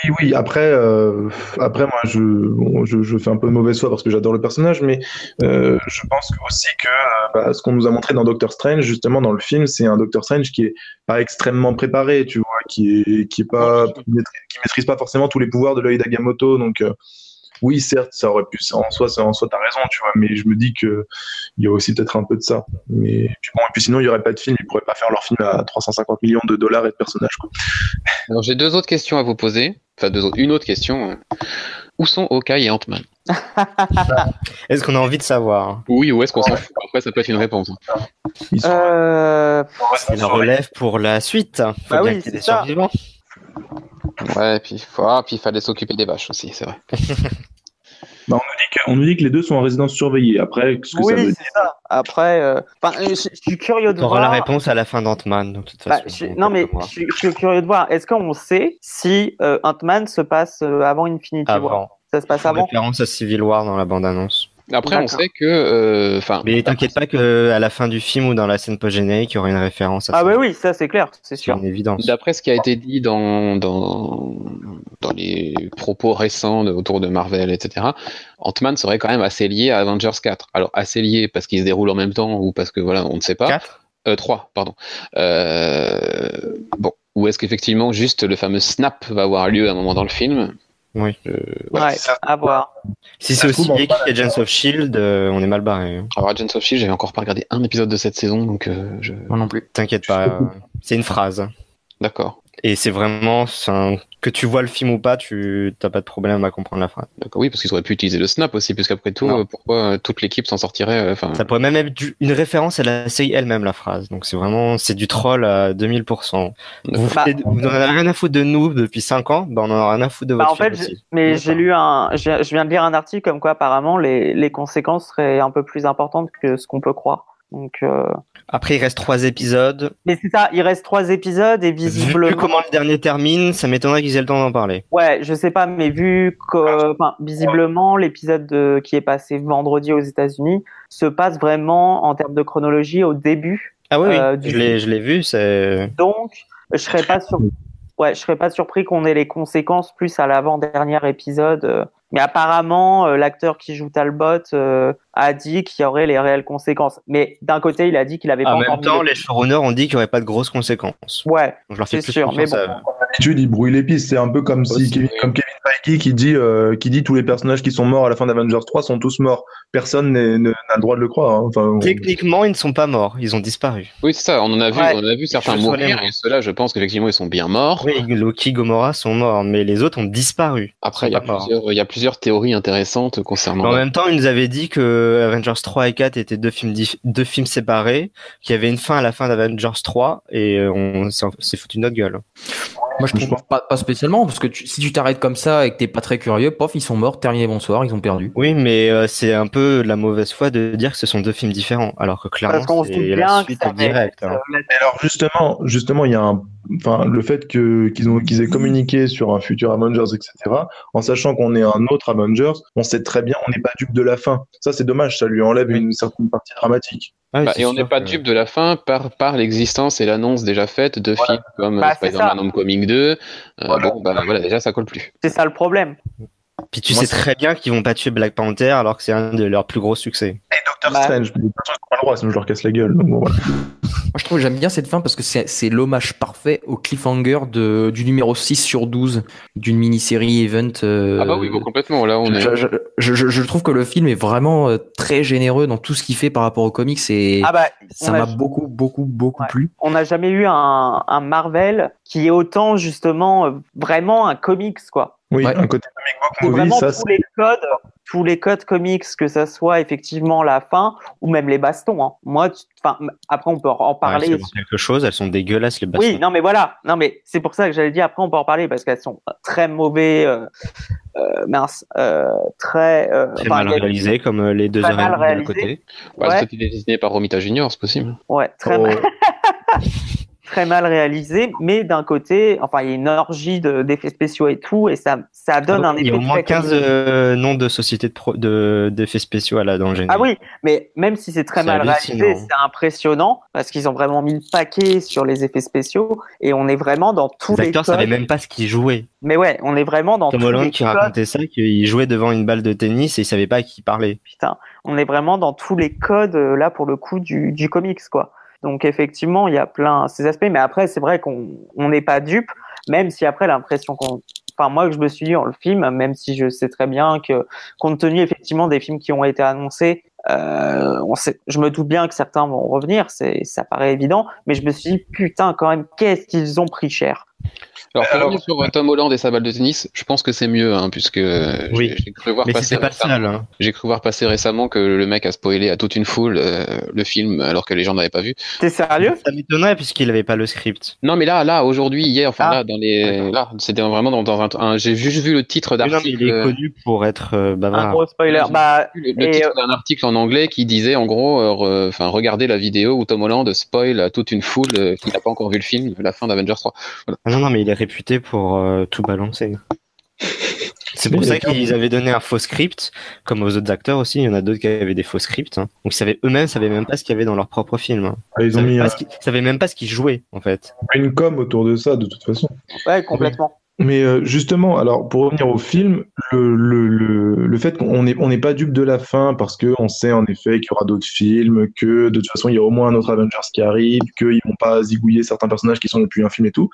oui, oui. Après, euh, après moi, je, bon, je, je, fais un peu de mauvaise foi parce que j'adore le personnage, mais euh, je pense aussi que bah, ce qu'on nous a montré dans Doctor Strange, justement dans le film, c'est un Doctor Strange qui est pas extrêmement préparé, tu vois, qui est qui est pas qui maîtrise, qui maîtrise pas forcément tous les pouvoirs de l'œil d'Agamotto, donc. Oui, certes, ça aurait pu, en soi, ça, en soi, t'as raison, tu vois, mais je me dis que il y a aussi peut-être un peu de ça. Mais puis bon, et puis sinon, il y aurait pas de film, ils pourraient pas faire leur film à 350 millions de dollars et de personnages. Quoi. Alors j'ai deux autres questions à vous poser. Enfin, deux autres. une autre question. euh. Où sont Hawkeye et Ant-Man? Est-ce qu'on a envie de savoir? Oui, où est-ce qu'on s'en fout? Après, ça peut être une réponse. hein. Ils sont- Euh, C'est la relève pour la suite. Faut Bah bien oui, qu'il y ait c'est des ça. survivants. Ouais, puis faut- ah, puis il fallait s'occuper des vaches aussi, c'est vrai. Bah, on, nous dit que, on nous dit que les deux sont en résidence surveillée. Après, ce que ça veut oui, dire. ça. Après, euh, enfin, euh, je, je suis curieux de voir. la réponse à la fin d'Ant-Man, de toute Bah, je- non mais quelques mois. je, suis- je suis curieux de voir. Est-ce qu'on sait si euh, Ant-Man se passe euh, avant Infinity War? Avant. Ça se passe avant? référence à Civil War dans la bande-annonce. Après, on sait que. euh. Mais t'inquiète pas que à la fin du film ou dans la scène post-générique, il y aura une référence à Ah ça. bah oui, ça c'est clair, c'est C'est sûr. une évidence. D'après ce qui a été dit dans, dans, dans les propos récents de- autour de Marvel, etc., Ant-Man serait quand même assez lié à Avengers 4. Alors, assez lié parce qu'ils se déroulent en même temps ou parce que, voilà, on ne sait pas. 4 Euh, 3, pardon. Euh, bon. Ou est-ce qu'effectivement, juste le fameux snap va avoir lieu à un moment dans le film? Oui. Euh, Ouais, ouais. ça- à voir. Si c'est aussi lié qu'Agents of Shield, euh, on est mal barré. hein. Alors, Agents of Shield, j'avais encore pas regardé un épisode de cette saison, donc euh, je. Moi non plus. T'inquiète pas, euh, c'est une phrase. D'accord. Et c'est vraiment, c'est un- que tu vois le film ou pas, tu t'as pas de problème à comprendre la phrase. D'accord. Oui, parce qu'ils auraient pu utiliser le snap aussi, puisqu'après tout, Non. euh, pourquoi euh, toute l'équipe s'en sortirait euh, Enfin, Ça pourrait même être du- une référence à la série elle-même, la phrase. Donc c'est vraiment, c'est du troll à 2000%. Vous, Bah- foutez- vous en avez rien à foutre de nous depuis 5 ans, bah on en a rien à foutre de Bah, votre en fait, film j'ai- aussi. mais j'ai lu un, je viens de lire un article comme quoi apparemment les, les conséquences seraient un peu plus importantes que ce qu'on peut croire. Donc, euh... Après, il reste 3 épisodes. mais c'est ça, il reste trois épisodes et visiblement. Vu comment le dernier termine, ça m'étonnerait qu'ils aient le temps d'en parler. Ouais, je sais pas, mais vu que, enfin, visiblement, l'épisode de- qui est passé vendredi aux États-Unis se passe vraiment en termes de chronologie au début. Ah oui, oui, Euh, du je l'ai, je l'ai vu, c'est... Donc, je serais pas sur, ouais, je serais pas surpris qu'on ait les conséquences plus à l'avant-dernier épisode. euh. Mais apparemment, euh, l'acteur qui joue Talbot euh, a dit qu'il y aurait les réelles conséquences. Mais d'un côté, il a dit qu'il avait pas En même temps, le- les showrunners ont dit qu'il n'y aurait pas de grosses conséquences. Ouais, Donc je leur fais C'est plus sûr, mais à bon. D'habitude, il brouille les pistes. C'est un peu comme si comme Kevin Feige qui dit, euh, qui dit tous les personnages qui sont morts à la fin d'Avengers 3 sont tous morts. Personne n'a le droit de le croire. hein. Enfin, on- Techniquement, ils ne sont pas morts, ils ont disparu. oui, c'est ça. On en a vu, Ouais. on en a vu certains mourir, et ceux-là, je pense qu'effectivement, ils sont bien morts. Oui, Loki, Gomorrah sont morts, mais les autres ont disparu. Après, il y, a plusieurs, il y a plusieurs théories intéressantes concernant. En même temps, ils nous avaient dit que Avengers 3 et 4 étaient deux films, deux films séparés, qu'il y avait une fin à la fin d'Avengers 3, et euh, on s'est foutu de notre gueule. Moi, je trouve pas, pas spécialement, parce que tu- si tu t'arrêtes comme ça et que t'es pas très curieux, pof, ils sont morts, terminé, bonsoir, ils ont perdu. Oui, mais euh, c'est un peu de la mauvaise foi de dire que ce sont deux films différents, alors que clairement, c'est la suite directe. être, hein. euh, Et alors justement, justement, il y a un, enfin, le fait que qu'ils ont qu'ils aient communiqué sur un futur Avengers, etc. En sachant qu'on est un autre Avengers, on sait très bien, on n'est pas dupe de la fin. Ça, c'est dommage, ça lui enlève une certaine partie dramatique. Ah Bah, et on n'est pas que- dupe de la fin par, par l'existence et l'annonce déjà faite de films comme Bah, Spider-Man. Homecoming 2. Euh, Voilà. Bon, bah voilà, déjà ça colle plus. C'est ça le problème. Puis tu Moi, sais très bien qu'ils vont pas tuer Black Panther alors que c'est un de leurs plus gros succès. Et Doctor Bah. Strange, ont pas le droit, sinon je leur casse la gueule. Donc bon, voilà. Moi, je trouve que j'aime bien cette fin parce que c'est l'hommage parfait au cliffhanger de, du numéro 6 sur 12 d'une mini-série event. euh, Ah bah oui, bon, complètement. Là, on est. je, je, je- je- je trouve que le film est vraiment euh, très généreux dans tout ce qu'il fait par rapport aux comics et Ah bah, ça m'a beaucoup, beaucoup, beaucoup Ouais. plu. on n'a jamais eu un, un Marvel qui est autant justement euh, vraiment un comics quoi. Oui, Ouais. un côté comic book C'est movie, vraiment ça, tous les codes, tous les codes comics, que ça soit effectivement la fin ou même les bastons. hein. Moi, tu- enfin, m- après on peut en Ouais, parler. c'est quelque chose, elles sont dégueulasses les bastons. oui, non mais voilà, non mais c'est pour ça que j'allais dire après on peut en parler parce qu'elles sont très mauvais, euh, euh, mince, euh, très, euh, Très mal il y a- réalisé, comme les deux heures réalisé. côté. Bah, Ouais. C'est peut-être dessiné par Romita Junior, c'est possible. Ouais, très Oh. mal. très mal réalisé, mais d'un côté, enfin, il y a une orgie de- d'effets spéciaux et tout, et ça, ça donne un effet. Il y a au moins très 15 comique. euh, noms de sociétés de pro- de- d'effets spéciaux là dans le générique. Ah oui, mais même si c'est très mal réalisé, c'est impressionnant parce qu'ils ont vraiment mis le paquet sur les effets spéciaux et on est vraiment dans tous Les les acteurs savaient même pas ce qu'ils jouaient. Mais ouais, on est vraiment dans Tom tous les Holland qui codes. racontait ça, qu'il jouait devant une balle de tennis et il savait pas à qui parlait. Putain, on est vraiment dans tous les codes euh, là pour le coup du, du comics quoi. Donc effectivement, il y a plein ces aspects, mais après c'est vrai qu'on on n'est pas dupe, même si après l'impression qu'on, enfin moi que je me suis dit dans le film, même si je sais très bien que compte tenu effectivement des films qui ont été annoncés, euh, je me doute bien que certains vont revenir, ça paraît évident, mais je me suis dit putain quand même qu'est-ce qu'ils ont pris cher? Alors, pour revenir sur Tom Holland et sa balle de tennis, je pense que c'est mieux, hein, puisque Oui. j'ai cru voir Mais passer c'était pas le récemment- final. Hein. J'ai cru voir passer récemment que le mec a spoilé à toute une foule euh, le film alors que les gens n'avaient pas vu. T'es sérieux? Ça m'étonnerait puisqu'il avait pas le script. Non, mais là, là, aujourd'hui, hier, enfin Ah. là, dans les, là, c'était vraiment dans, dans un, un- j'ai juste vu le titre Mais non, mais d'article. il est euh, connu pour être euh, Un gros spoiler. Bah le, le Et, titre d'un article en anglais qui disait en gros, euh, enfin, regardez la vidéo où Tom Holland spoil à toute une foule euh, qui n'a pas encore vu le film, la fin d'Avengers 3. Ah non, non, mais il est réputé pour euh, tout balancer. C'est pour ça qu'ils avaient donné un faux script, comme aux autres acteurs aussi. Il y en a d'autres qui avaient des faux scripts. hein. Donc ils savaient eux-mêmes, savaient même pas ce qu'il y avait dans leur propre film. hein. Ah, Ils Ils ont savaient, mis euh, ils savaient même pas ce qu'ils jouaient en fait. une com autour de ça, de toute façon. ouais complètement. Mais euh, justement, alors pour revenir au film, le, le, le, le fait qu'on n'est on n'est pas dupe de la fin parce que on sait en effet qu'il y aura d'autres films, que de toute façon il y a au moins un autre Avengers qui arrive, qu'ils vont pas zigouiller certains personnages qui sont depuis un film et tout.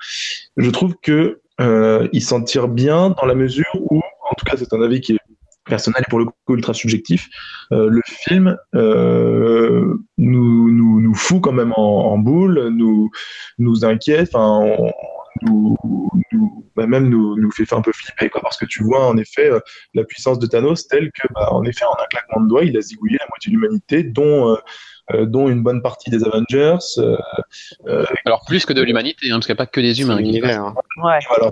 Je trouve que euh, ils s'en tirent bien dans la mesure où, en tout cas c'est un avis qui est personnel et pour le coup ultra subjectif, euh, le film euh, nous, nous, nous fout quand même en, boule, nous, nous inquiète, on- nous, nous- bah, même nous, nous fait un peu flipper, quoi, parce que tu vois en effet euh, la puissance de Thanos telle que, bah, en effet, en un claquement de doigts, il a zigouillé la moitié de l'humanité, dont, euh, euh, dont une bonne partie des Avengers. euh, Alors plus que de l'humanité, hein, parce qu'il n'y a pas que des humains. Qui- hein. Ouais. alors,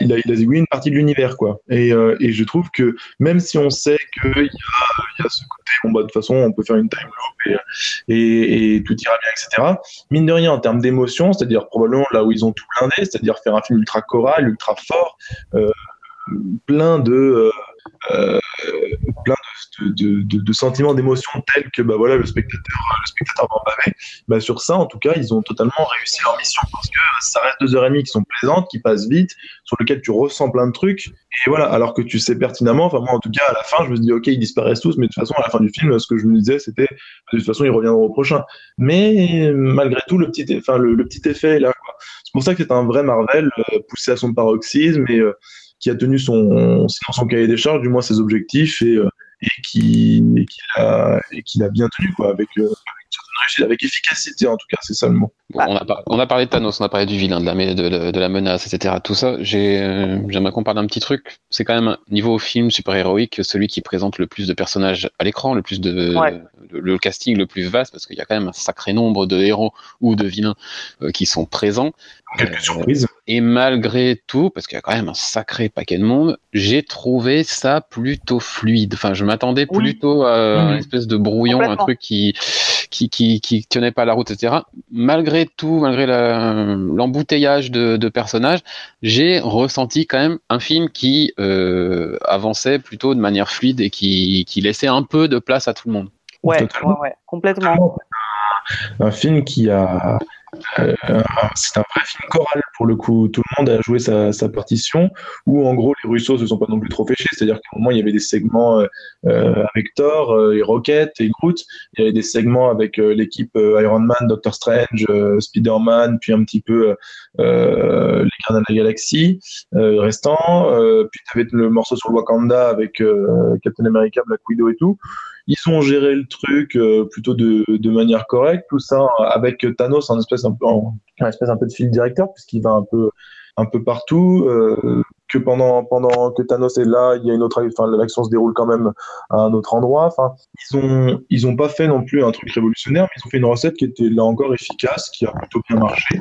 il a, il a zigouillé une partie de l'univers, quoi. Et, euh, et je trouve que même si on sait qu'il y a, il y a ce côté, bon, bah, de toute façon, on peut faire une time loop et, et, et tout ira bien, etc. Mine de rien, en termes d'émotion, c'est-à-dire probablement là où ils ont tout blindé, c'est-à-dire faire un film ultra choral, ultra fort, euh, plein de, euh, euh, plein de, sentiments, d'émotions tels que, bah voilà, le spectateur, le spectateur va en baver. Bah, sur ça, en tout cas, ils ont totalement réussi leur mission parce que ça reste deux heures et demie qui sont plaisantes, qui passent vite, sur lesquelles tu ressens plein de trucs. Et voilà, alors que tu sais pertinemment, enfin, moi, en tout cas, à la fin, je me dis, OK, ils disparaissent tous, mais de toute façon, à la fin du film, ce que je me disais, c'était, de toute façon, ils reviendront au prochain. Mais, malgré tout, le petit, enfin, le, petit effet est là. C'est pour ça que c'est un vrai Marvel, euh, poussé à son paroxysme et, euh, qui a tenu son, son cahier des charges, du moins ses objectifs et, euh, qui, et qui qui l'a bien tenu, quoi, avec, avec une certaine réussite, avec efficacité, en tout cas, c'est ça le mot. Bon, on, a par- on a parlé de Thanos, on a parlé du vilain, de la, mé- de, de- de la menace, etc. Tout ça, euh, j'aimerais qu'on parle d'un petit truc. C'est quand même, niveau film super-héroïque, celui qui présente le plus de personnages à l'écran, le plus de, Ouais. de- le casting le plus vaste, parce qu'il y a quand même un sacré nombre de héros ou de vilains euh, qui sont présents. Quelques Euh, surprises. Et malgré tout, parce qu'il y a quand même un sacré paquet de monde, j'ai trouvé ça plutôt fluide. Enfin, je m'attendais Oui. plutôt à une Mhm. espèce de brouillon, un truc qui, qui, qui, qui tenait pas la route, etc. Malgré tout, malgré la- l'embouteillage de, de personnages, j'ai ressenti quand même un film qui euh, avançait plutôt de manière fluide et qui, qui laissait un peu de place à tout le monde. Ouais, ouais, complètement. un film qui a euh, un- c'est un vrai film choral pour le coup. Tout le monde a joué sa, sa partition où en gros les Russos se sont pas non plus trop chier. C'est-à-dire qu'à un moment il y avait des segments euh, euh, avec Thor euh, et Rocket et Groot. Il y avait des segments avec euh, l'équipe Iron Man Doctor Strange Spider-Man puis un petit peu les Gardiens de la Galaxie restant puis tu avais le morceau sur le Wakanda avec Captain America Black Widow et tout ils ont géré le truc euh, plutôt de, manière correcte, tout ça avec Thanos en espèce un peu, en espèce un peu de fil directeur puisqu'il va un peu un peu partout. euh, que pendant pendant que Thanos est là, il y a une autre, enfin l'action se déroule quand même à un autre endroit. Enfin, ils ont ils ont pas fait non plus un truc révolutionnaire, mais ils ont fait une recette qui était là encore efficace, qui a plutôt bien marché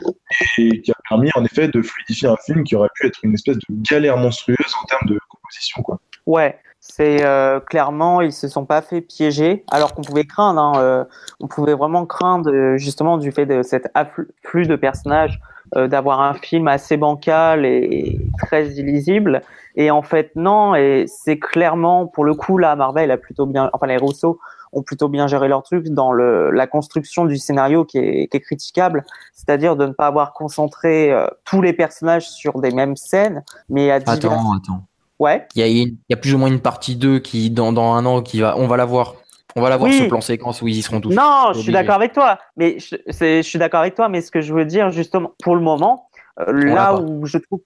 et qui a permis en effet de fluidifier un film qui aurait pu être une espèce de galère monstrueuse en termes de composition quoi. Ouais, c'est euh, clairement ils se sont pas fait piéger, alors qu'on pouvait craindre. Hein, euh, on pouvait vraiment craindre euh, justement du fait de cet afflux de personnages, euh, d'avoir un film assez bancal et très illisible. Et en fait non, et c'est clairement pour le coup là, Marvel a plutôt bien, enfin les Rousseau ont plutôt bien géré leur truc dans le, la construction du scénario qui est, qui est critiquable, c'est-à-dire de ne pas avoir concentré euh, tous les personnages sur des mêmes scènes, mais à divers... Attends, attends. Ouais. Il y, a, il y a plus ou moins une partie 2 qui, dans, dans un an, qui va, on va la voir. On va la voir Oui. ce plan séquence où ils y seront tous. Non, je suis d'accord avec toi. Mais je suis d'accord avec toi. Mais ce que je veux dire, justement, pour le moment, Euh, là où je trouve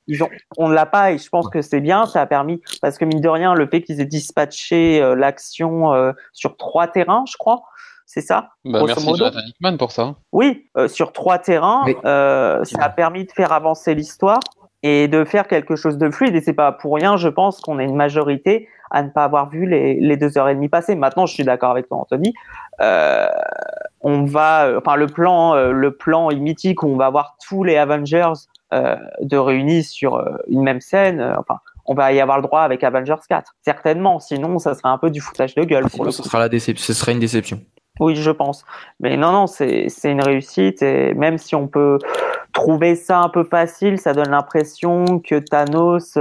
qu'on ne l'a pas et je pense que c'est bien, ça a permis parce que mine de rien, le fait qu'ils aient dispatché euh, l'action euh, sur trois terrains, je crois, c'est ça bah, Merci Jonathan Hickman pour ça. Oui, sur trois terrains, ça a permis de faire avancer l'histoire et de faire quelque chose de fluide. Et c'est pas pour rien, je pense, qu'on est une majorité à ne pas avoir vu les, les deux heures et demie passées. Maintenant, je suis d'accord avec toi, Anthony. Euh, on va, enfin, le plan, le plan mythique où on va voir tous les Avengers euh, de réunis sur euh, une même scène. Euh, enfin, on va y avoir le droit avec Avengers 4, certainement. Sinon, ça serait un peu du foutage de gueule. Pour ce sera la déception. Ce serait une déception. Oui, je pense. Mais non, non, c'est une réussite. Et même si on peut trouver ça un peu facile, ça donne l'impression que Thanos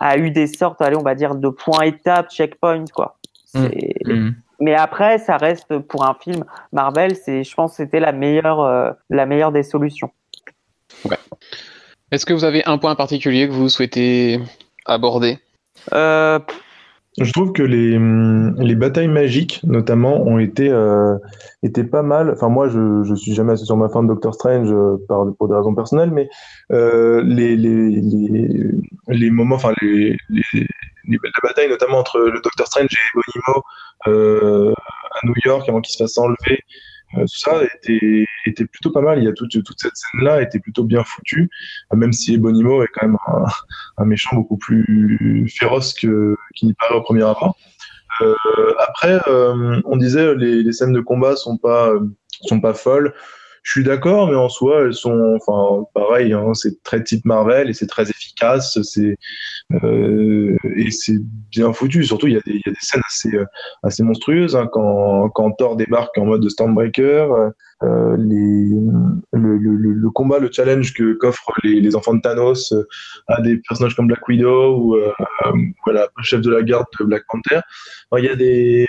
a eu des sortes, allez, on va dire, de points étapes, checkpoint, quoi. Mmh. Mmh. Mais après, ça reste pour un film Marvel, c'est, je pense, c'était la meilleure, la meilleure des solutions. Ouais. Est-ce que vous avez un point particulier que vous souhaitez aborder? Euh... Je trouve que les, les, batailles magiques, notamment, ont été, euh, été pas mal. Enfin, moi, je, je suis jamais assez sur ma fin de Doctor Strange euh, par, pour des raisons personnelles, mais euh, les, les, les, les, moments, enfin, les, les, la bataille, notamment entre le Doctor Strange et Bonimo euh, à New York avant qu'il se fasse enlever, tout ça était, était plutôt pas mal. Il y a toute, toute cette scène-là était plutôt bien foutue, même si Ebonimo est quand même un, un méchant beaucoup plus féroce que qu'il n'y paraît au premier abord. Euh, après, euh, on disait les, les scènes de combat sont pas sont pas folles. Je suis d'accord, mais en soi, elles sont, enfin, pareil. Hein, c'est très type Marvel et c'est très efficace. C'est euh, et c'est bien foutu. Surtout, il y, y a des scènes assez assez monstrueuses hein, quand quand Thor débarque en mode Stormbreaker. Euh, le, combat, le challenge que qu'offrent les, les, enfants de Thanos euh, à des personnages comme Black Widow ou euh, voilà, chef de la garde de Black Panther. il y a des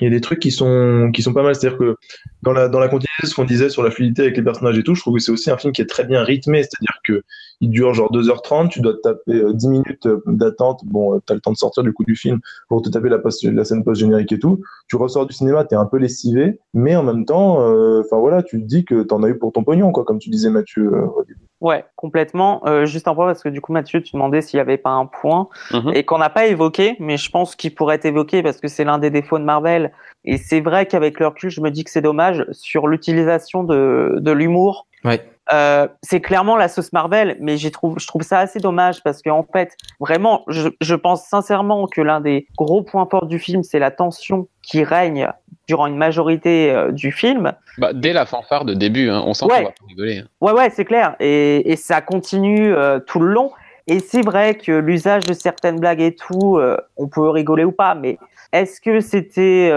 il y a des trucs qui sont qui sont pas mal. C'est-à-dire que dans la dans la continuité ce qu'on disait sur la fluidité avec les personnages et tout je trouve que c'est aussi un film qui est très bien rythmé. C'est-à-dire que il dure genre 2h30 tu dois te taper 10 minutes d'attente bon tu as le temps de sortir du coup du film pour te taper la, post la scène post générique et tout tu ressors du cinéma tu es un peu lessivé mais en même temps enfin voilà tu te dis que tu en as eu pour ton pognon quoi comme tu disais Mathieu au début Ouais, complètement. Euh, juste un point parce que du coup Mathieu, tu demandais s'il n'y avait pas un point mhm. et qu'on n'a pas évoqué, mais je pense qu'il pourrait être évoqué parce que c'est l'un des défauts de Marvel. Et c'est vrai qu'avec le recul, je me dis que c'est dommage sur l'utilisation de, de l'humour. Ouais. Euh, c'est clairement la sauce Marvel, mais j'ai trouve, je trouve ça assez dommage parce qu'en fait, vraiment, je, je pense sincèrement que l'un des gros points forts du film, c'est la tension qui règne durant une majorité euh, du film. Bah, dès la fanfare de début, hein, on sent ouais. qu'on va rigoler. Hein. Ouais, ouais, c'est clair. Et, et, ça continue euh, tout le long. Et c'est vrai que l'usage de certaines blagues et tout, euh, on peut rigoler ou pas, mais est-ce que c'était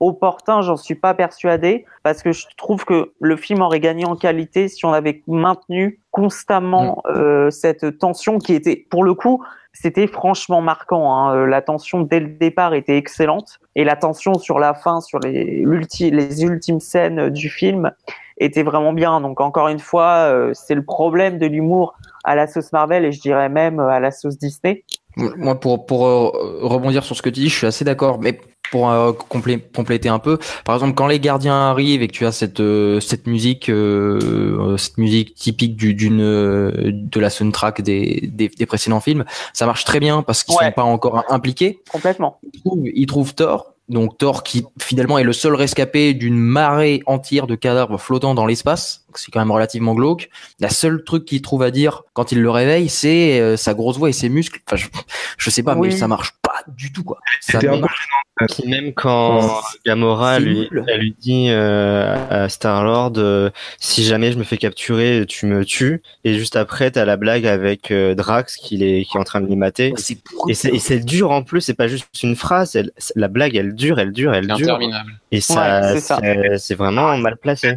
opportun, j'en suis pas persuadé, parce que je trouve que le film aurait gagné en qualité si on avait maintenu constamment mm. euh, cette tension qui était, pour le coup, c'était franchement marquant. Hein. Euh, la tension dès le départ était excellente, et la tension sur la fin, sur les, les ultimes scènes du film, était vraiment bien. Donc encore une fois, euh, c'est le problème de l'humour à la sauce Marvel et je dirais même à la sauce Disney. Moi, pour, pour rebondir sur ce que tu dis, je suis assez d'accord. Mais pour euh, compléter un peu, par exemple, quand les gardiens arrivent et que tu as cette euh, cette musique euh, cette musique typique d'une de la soundtrack des, des, des précédents films, ça marche très bien parce qu'ils sont pas encore impliqués. Complètement. Ils trouvent, ils trouvent Thor donc Thor qui finalement est le seul rescapé d'une marée entière de cadavres flottant dans l'espace. C'est quand même relativement glauque. La seule truc qu'il trouve à dire quand il le réveille, c'est euh, sa grosse voix et ses muscles. Enfin, je, sais pas, mais ça marche pas du tout quoi. Ça même quand Gamora lui, elle lui dit euh, à Star Lord, euh, si jamais je me fais capturer, tu me tues. Et juste après, t'as la blague avec Drax qui est qui est en train de l'immater. et c'est dur en plus. C'est pas juste une phrase. la blague, elle dure, elle dure, elle dure. Interminable. Et ça, c'est vraiment mal placé.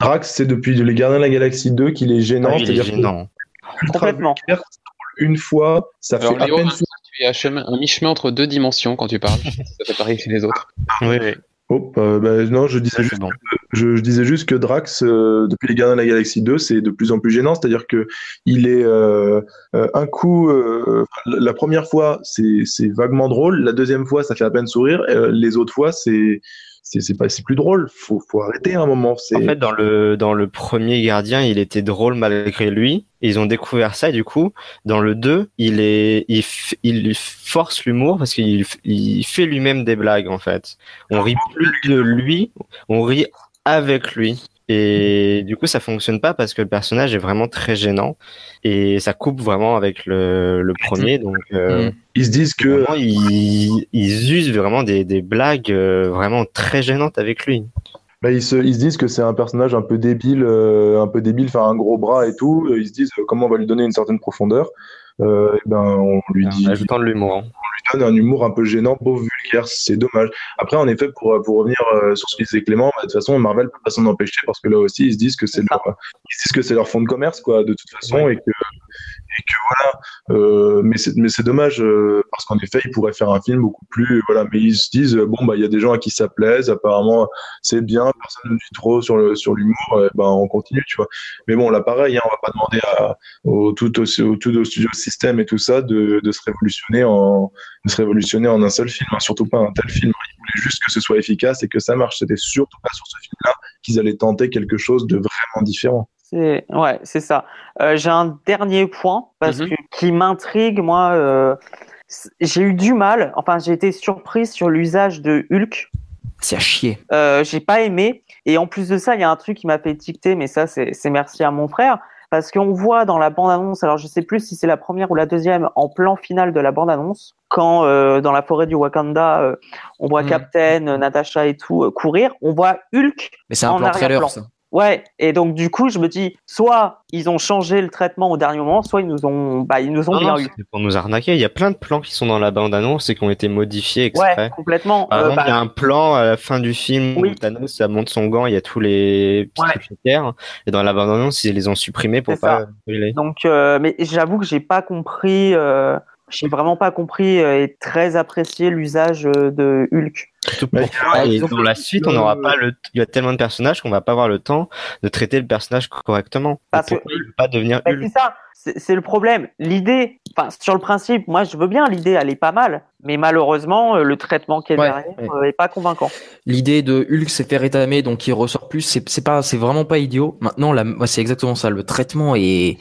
Drax, c'est depuis Les Gardiens de la Galaxie 2 qu'il est gênant. Ah, il est gênant. Complètement. Une fois, ça fait à peine. Tu es à un mi-chemin entre deux dimensions quand tu parles. ça fait pareil chez les autres. Oui, oui. Oh, bah, non, je disais, juste, que, je, disais juste que Drax, euh, depuis les Gardiens de la Galaxie 2, c'est de plus en plus gênant. C'est-à-dire que il est euh, euh, un coup, la première fois, c'est vaguement drôle. La deuxième fois, ça fait à peine sourire. les autres fois, c'est c'est pas c'est plus drôle. Faut faut arrêter un moment. En fait, dans le dans le premier Gardien, il était drôle malgré lui. Ils ont découvert ça du coup, dans le 2, il est il, il force l'humour parce qu'il il fait lui-même des blagues en fait. On rit plus de lui, on rit avec lui. Et du coup, ça fonctionne pas parce que le personnage est vraiment très gênant et ça coupe vraiment avec le, le premier. Donc, euh, mm. ils se disent que ils, ils, usent vraiment des, des blagues euh, vraiment très gênantes avec lui. Bah, ils, se, ils se disent que c'est un personnage un peu débile, euh, un peu débile, enfin un gros bras et tout. Ils se disent comment on va lui donner une certaine profondeur. Euh, ben on lui dit. En ajoutant de l'humour. Donne un humour un peu gênant, beau vulgaire, c'est dommage. Après, en effet, pour, pour revenir euh, sur ce qu'il disait Clément, bah, de toute façon, Marvel peut pas s'en empêcher parce que là aussi, ils se disent que c'est leur, ils disent que c'est leur fond de commerce, quoi, de toute façon, et que et que voilà. Euh, mais c'est mais c'est dommage euh, parce qu'en effet, ils pourraient faire un film beaucoup plus voilà. Mais ils se disent bon bah il y a des gens à qui ça plaise. Apparemment, c'est bien. Personne ne dit trop sur le sur l'humour. ben on continue, tu vois. Mais bon là pareil, hein, on va pas demander à, au tout au, au tout au studio système et tout ça de, de se révolutionner en de se révolutionner en un seul film. Hein, surtout pas un tel film. Ils voulaient juste que ce soit efficace et que ça marche. C'était surtout pas sur ce film-là qu'ils allaient tenter quelque chose de vraiment différent. Ouais, c'est ça. Euh, j'ai un dernier point parce mhm. que qui m'intrigue moi. Euh, j'ai eu du mal. Enfin, j'ai été surprise sur l'usage de Hulk. C'est à chier. Euh, j'ai pas aimé. Et en plus de ça, il y a un truc qui m'a fait étiqueter, mais ça, c'est merci à mon frère. Parce qu'on voit dans la bande-annonce, alors je sais plus si c'est la première ou la deuxième, en plan final de la bande-annonce, quand euh, dans la forêt du Wakanda, euh, on voit mhm. Captain, Natasha et tout courir, on voit Hulk. Mais c'est un plan trailer, ça. Ouais, et donc du coup, je me dis, soit ils ont changé le traitement au dernier moment, soit ils nous ont, bah, ils nous ont bien eu. pour nous arnaquer. Il y a plein de plans qui sont dans la bande-annonce et qui ont été modifiés exprès. Ouais, complètement. Par exemple, il y a bah, un plan à la fin du film où Thanos ça monte son gant, il y a tous les petits et dans la bande-annonce ils les ont supprimés pour pas. Donc, euh, mais j'avoue que j'ai pas compris. Euh, j'ai vraiment pas compris et très apprécié l'usage de Hulk. et dans la suite, on n'aura pas le. Il y a tellement de personnages qu'on va pas avoir le temps de traiter le personnage correctement. Parce que pas devenir Hulk. C'est ça c'est le problème. L'idée, enfin, sur le principe, moi, je veux bien l'idée, elle est pas mal. Mais malheureusement, euh, le traitement qui est derrière euh, est pas convaincant. L'idée de Hulk s'est fait rétamer, donc il ressort plus. C'est pas, c'est vraiment pas idiot. Maintenant, c'est exactement ça. Le traitement est,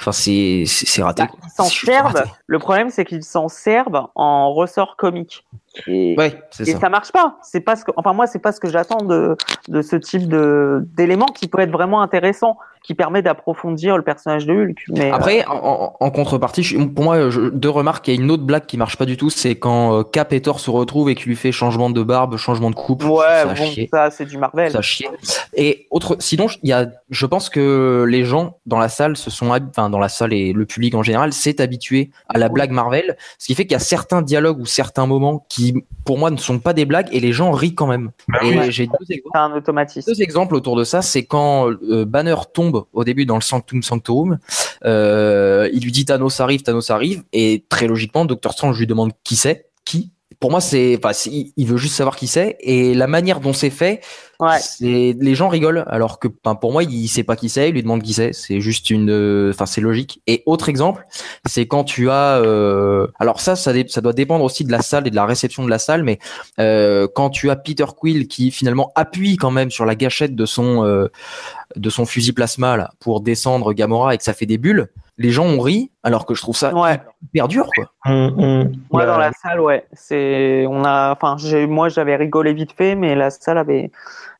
enfin, c'est, c'est raté. Bah, ils s'en servent. Le problème, c'est qu'ils s'en servent en ressort comique. Et, ouais, et ça. ça. marche pas. C'est pas ce que, enfin moi, c'est pas ce que j'attends de de ce type de d'éléments qui peut être vraiment intéressant qui permet d'approfondir le personnage de Hulk. Mais après, euh, en, contrepartie, pour moi, je, deux remarques. Il y a une autre blague qui marche pas du tout, c'est quand euh, Cap et Thor se retrouvent et qu'il lui fait changement de barbe, changement de coupe. Ouais, bon, ça c'est du Marvel. Ça chie. Et autre, sinon, il y a, je pense que les gens dans la salle se sont, enfin dans la salle et le public en général, s'est habitué à la blague Marvel, ce qui fait qu'il y a certains dialogues ou certains moments qui, pour moi, ne sont pas des blagues et les gens rient quand même. Bah et j'ai deux exemples. Un automatisme. Deux exemples autour de ça, c'est quand euh, Banner tombe au début dans le Sanctum Sanctorum. Euh, il lui dit Thanos arrive, Thanos arrive, et très logiquement, Doctor Strange lui demande qui c'est, qui. Pour moi, c'est, enfin, il veut juste savoir qui c'est, et la manière dont c'est fait, Ouais. C'est les gens rigolent alors que ben, pour moi il sait pas qui c'est, il lui demande qui c'est, c'est juste une enfin c'est logique. Et autre exemple, c'est quand tu as euh... alors ça ça, ça doit dépendre aussi de la salle et de la réception de la salle mais euh, quand tu as Peter Quill qui finalement appuie quand même sur la gâchette de son euh, de son fusil plasma là, pour descendre Gamora et que ça fait des bulles, les gens ont ri alors que je trouve ça ouais. hyper dur quoi. Moi dans la salle ouais, c'est on a enfin moi j'avais rigolé vite fait mais la salle avait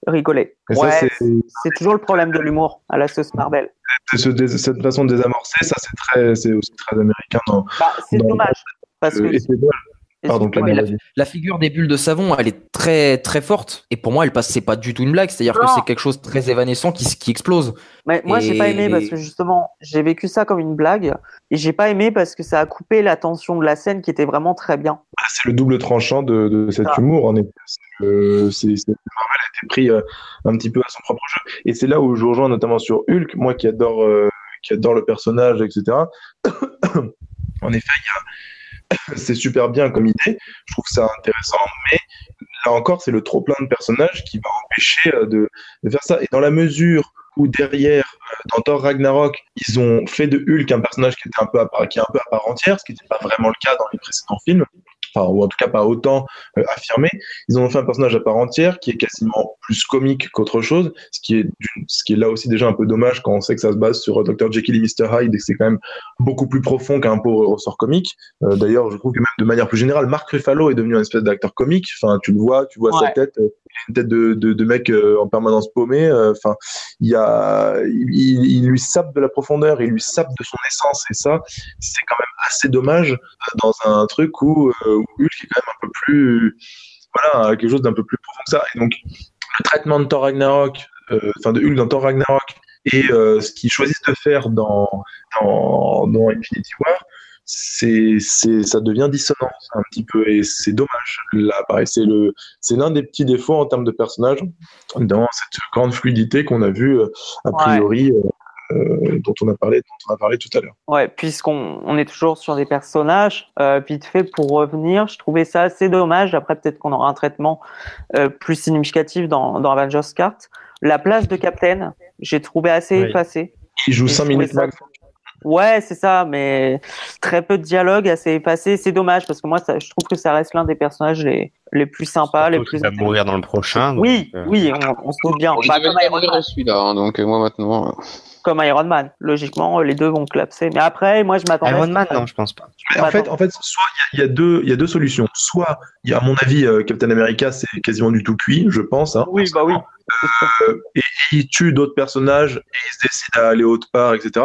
rigolé. Ouais, c'est toujours le problème de l'humour à la sauce Marvel. Cette façon de désamorcer, ça c'est très, c'est aussi très américain. Bah, c'est dommage parce que la, figure des bulles de savon, elle est très très forte. Et pour moi, elle passe, c'est pas du tout une blague. C'est-à-dire que c'est quelque chose de très évanescent qui, qui explose. Mais moi, j'ai pas aimé parce que justement, j'ai vécu ça comme une blague et j'ai pas aimé parce que ça a coupé la tension de la scène qui était vraiment très bien. Ah, c'est le double tranchant de, de cet humour. En effet, c'est Marvel a été pris euh, un petit peu à son propre jeu. Et c'est là où je rejoins notamment sur Hulk, moi qui adore euh, qui adore le personnage, etc. en effet, il y a c'est super bien comme idée, je trouve ça intéressant, mais là encore, c'est le trop plein de personnages qui va empêcher euh, de, faire ça. Et dans la mesure où derrière, dans Thor Ragnarok, ils ont fait de Hulk un personnage qui était un peu à part, qui est un peu à part entière, ce qui n'était pas vraiment le cas dans les précédents films. enfin, ou en tout cas pas autant euh, affirmé. Ils ont fait un personnage à part entière qui est quasiment plus comique qu'autre chose, ce qui est ce qui est là aussi déjà un peu dommage quand on sait que ça se base sur euh, Dr Jekyll et Mr Hyde et que c'est quand même beaucoup plus profond qu'un pauvre ressort comique. Euh, d'ailleurs, je trouve que même de manière plus générale, Mark Ruffalo est devenu un espèce d'acteur comique. Enfin, tu le vois, tu vois sa tête, une tête de, de, de mec en permanence paumé. Enfin, il y a, il, il, lui sape de la profondeur, il lui sape de son essence et ça, c'est quand même assez dommage dans un truc où, où Hulk est quand même un peu plus, voilà, quelque chose d'un peu plus profond que ça. Et donc, le traitement de Thor Ragnarok, euh, enfin de Hulk dans Thor Ragnarok, et euh, ce qu'ils choisissent de faire dans, dans Infinity War, c'est, c'est, ça devient dissonant un petit peu et c'est dommage. Là, pareil, c'est le, c'est l'un des petits défauts en termes de personnage dans cette grande fluidité qu'on a vue euh, a priori euh, dont on a parlé, dont on a parlé tout à l'heure. Ouais, puisqu'on on est toujours sur des personnages, euh, vite fait pour revenir, je trouvais ça assez dommage. Après, peut-être qu'on aura un traitement euh, plus significatif dans, dans Avengers Cart. La place de Captain, j'ai trouvé assez oui. effacée. Il joue 5 minutes ça... Ouais, c'est ça, mais très peu de dialogue, assez effacé. C'est dommage parce que moi, ça, je trouve que ça reste l'un des personnages les, les plus sympas, les plus. Il va mourir dans le prochain. Oui, donc, euh... oui, on, on, se doute bien. Bon, bah, comme Iron celui-là, hein, donc moi maintenant. Comme Iron Man, logiquement, les deux vont clapser. Mais après, moi, je m'attendais. Iron Man, non, je pense pas. En fait, en fait, soit il y, y, a deux, il y a deux solutions. Soit, il y a, à mon avis, euh, Captain America, c'est quasiment du tout cuit, je pense. Hein, oui, bah oui. Euh, et, et ils tuent d'autres personnages et ils se décident à aller autre part, etc.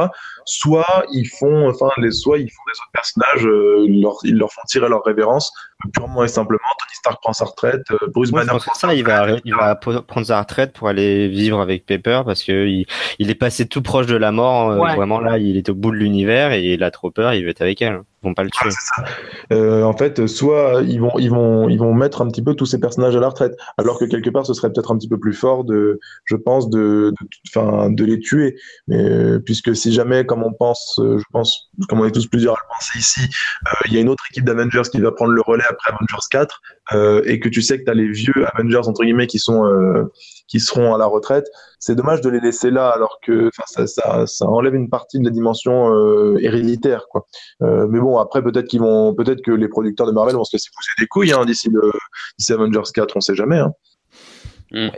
Soit ils font, enfin, les, soit ils font des autres personnages, euh, ils, leur, ils leur font tirer leur révérence purement et simplement. Tony Stark prend sa retraite, euh, Bruce Banner prend ça, il va, il va prendre sa retraite pour aller vivre avec Pepper parce que il, il est passé tout proche de la mort. Ouais. Vraiment là, il est au bout de l'univers et il a trop peur. Il veut être avec elle. Ils vont pas le tuer. Ah, euh, en fait, soit ils vont, ils vont, ils vont mettre un petit peu tous ces personnages à la retraite, alors que quelque part, ce serait peut-être un petit peu plus fort de, je pense, de, enfin, de, de, les tuer. Mais puisque si jamais, comme on pense, euh, je pense, comme on est tous plusieurs à le penser ici, euh, il y a une autre équipe d'Avengers qui va prendre le relais après Avengers 4, et que tu sais que tu as les vieux Avengers entre guillemets qui sont qui seront à la retraite. C'est dommage de les laisser là, alors que ça, ça, ça enlève une partie de la dimension euh, héréditaire, quoi. Euh, mais bon, après peut-être qu'ils vont, peut-être que les producteurs de Marvel vont se laisser pousser des couilles hein, d'ici Avengers 4, on sait jamais. Hein. Mm.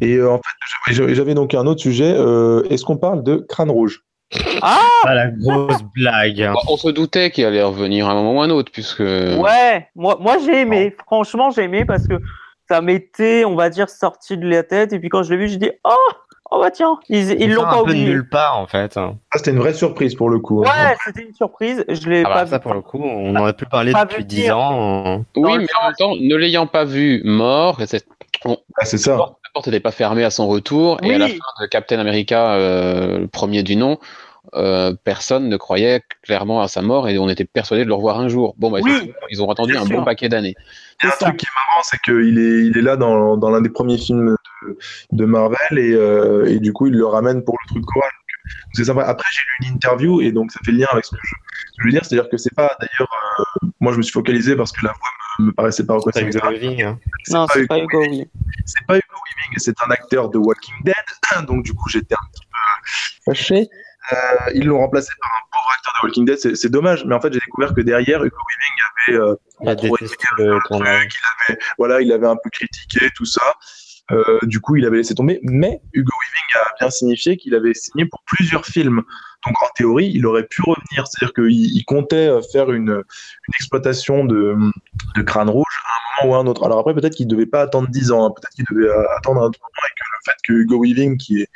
Et euh, en fait, j'avais donc un autre sujet. Euh, est-ce qu'on parle de Crâne Rouge? Ah, ah, la grosse blague. On se doutait qu'il allait revenir à un moment ou à un autre, puisque. Ouais, moi, moi j'ai aimé. Non. Franchement, j'ai aimé parce que ça m'était, on va dire, sorti de la tête. Et puis quand je l'ai vu, j'ai dit, oh, oh bah tiens, ils, ils l'ont pas un oublié. peu de nulle part en fait. Ah, c'était une vraie surprise pour le coup. Ouais, c'était une surprise. Je l'ai ah pas bah, vu. Ça pour le coup, on en a plus parlé Pas depuis vu 10 dire. ans. Oui, mais en même temps, ne l'ayant pas vu mort, c'est Ah, c'est ça. La porte n'était pas fermée à son retour. Et à la fin de Captain America, euh, le premier du nom, euh, personne ne croyait clairement à sa mort et on était persuadé de le revoir un jour. Bon, bah, Oui. ils ont attendu un sûr. bon paquet d'années. Il y a un ça. truc qui est marrant, c'est qu'il est, il est là dans, dans l'un des premiers films de, de Marvel et, euh, et du coup, il le ramène pour le truc choral. C'est sympa. Après, j'ai lu une interview et donc ça fait le lien avec ce que je, ce que je veux dire. C'est-à-dire que c'est pas, d'ailleurs, euh, moi je me suis focalisé parce que la voix me, me paraissait pas reconnaissable. Hugo Weaving, hein. Non, c'est pas Hugo Hugo, oui. c'est pas Hugo Weaving, c'est un acteur de Walking Dead, donc du coup j'étais un petit peu fâché. Euh, ils l'ont remplacé par un pauvre acteur de Walking Dead, c'est c'est dommage, mais en fait j'ai découvert que derrière Hugo Weaving avait, euh, Il a truc, il avait, voilà, il avait un peu critiqué tout ça. Euh, du coup, il avait laissé tomber, mais Hugo Weaving a bien signifié qu'il avait signé pour plusieurs films. Donc, en théorie, il aurait pu revenir. C'est-à-dire qu'il il comptait euh, faire une, exploitation de, crâne rouge à un moment ou à un autre. Alors après, peut-être qu'il ne devait pas attendre 10 ans. hein. Peut-être qu'il devait euh, attendre un moment et que le fait que Hugo Weaving, qui est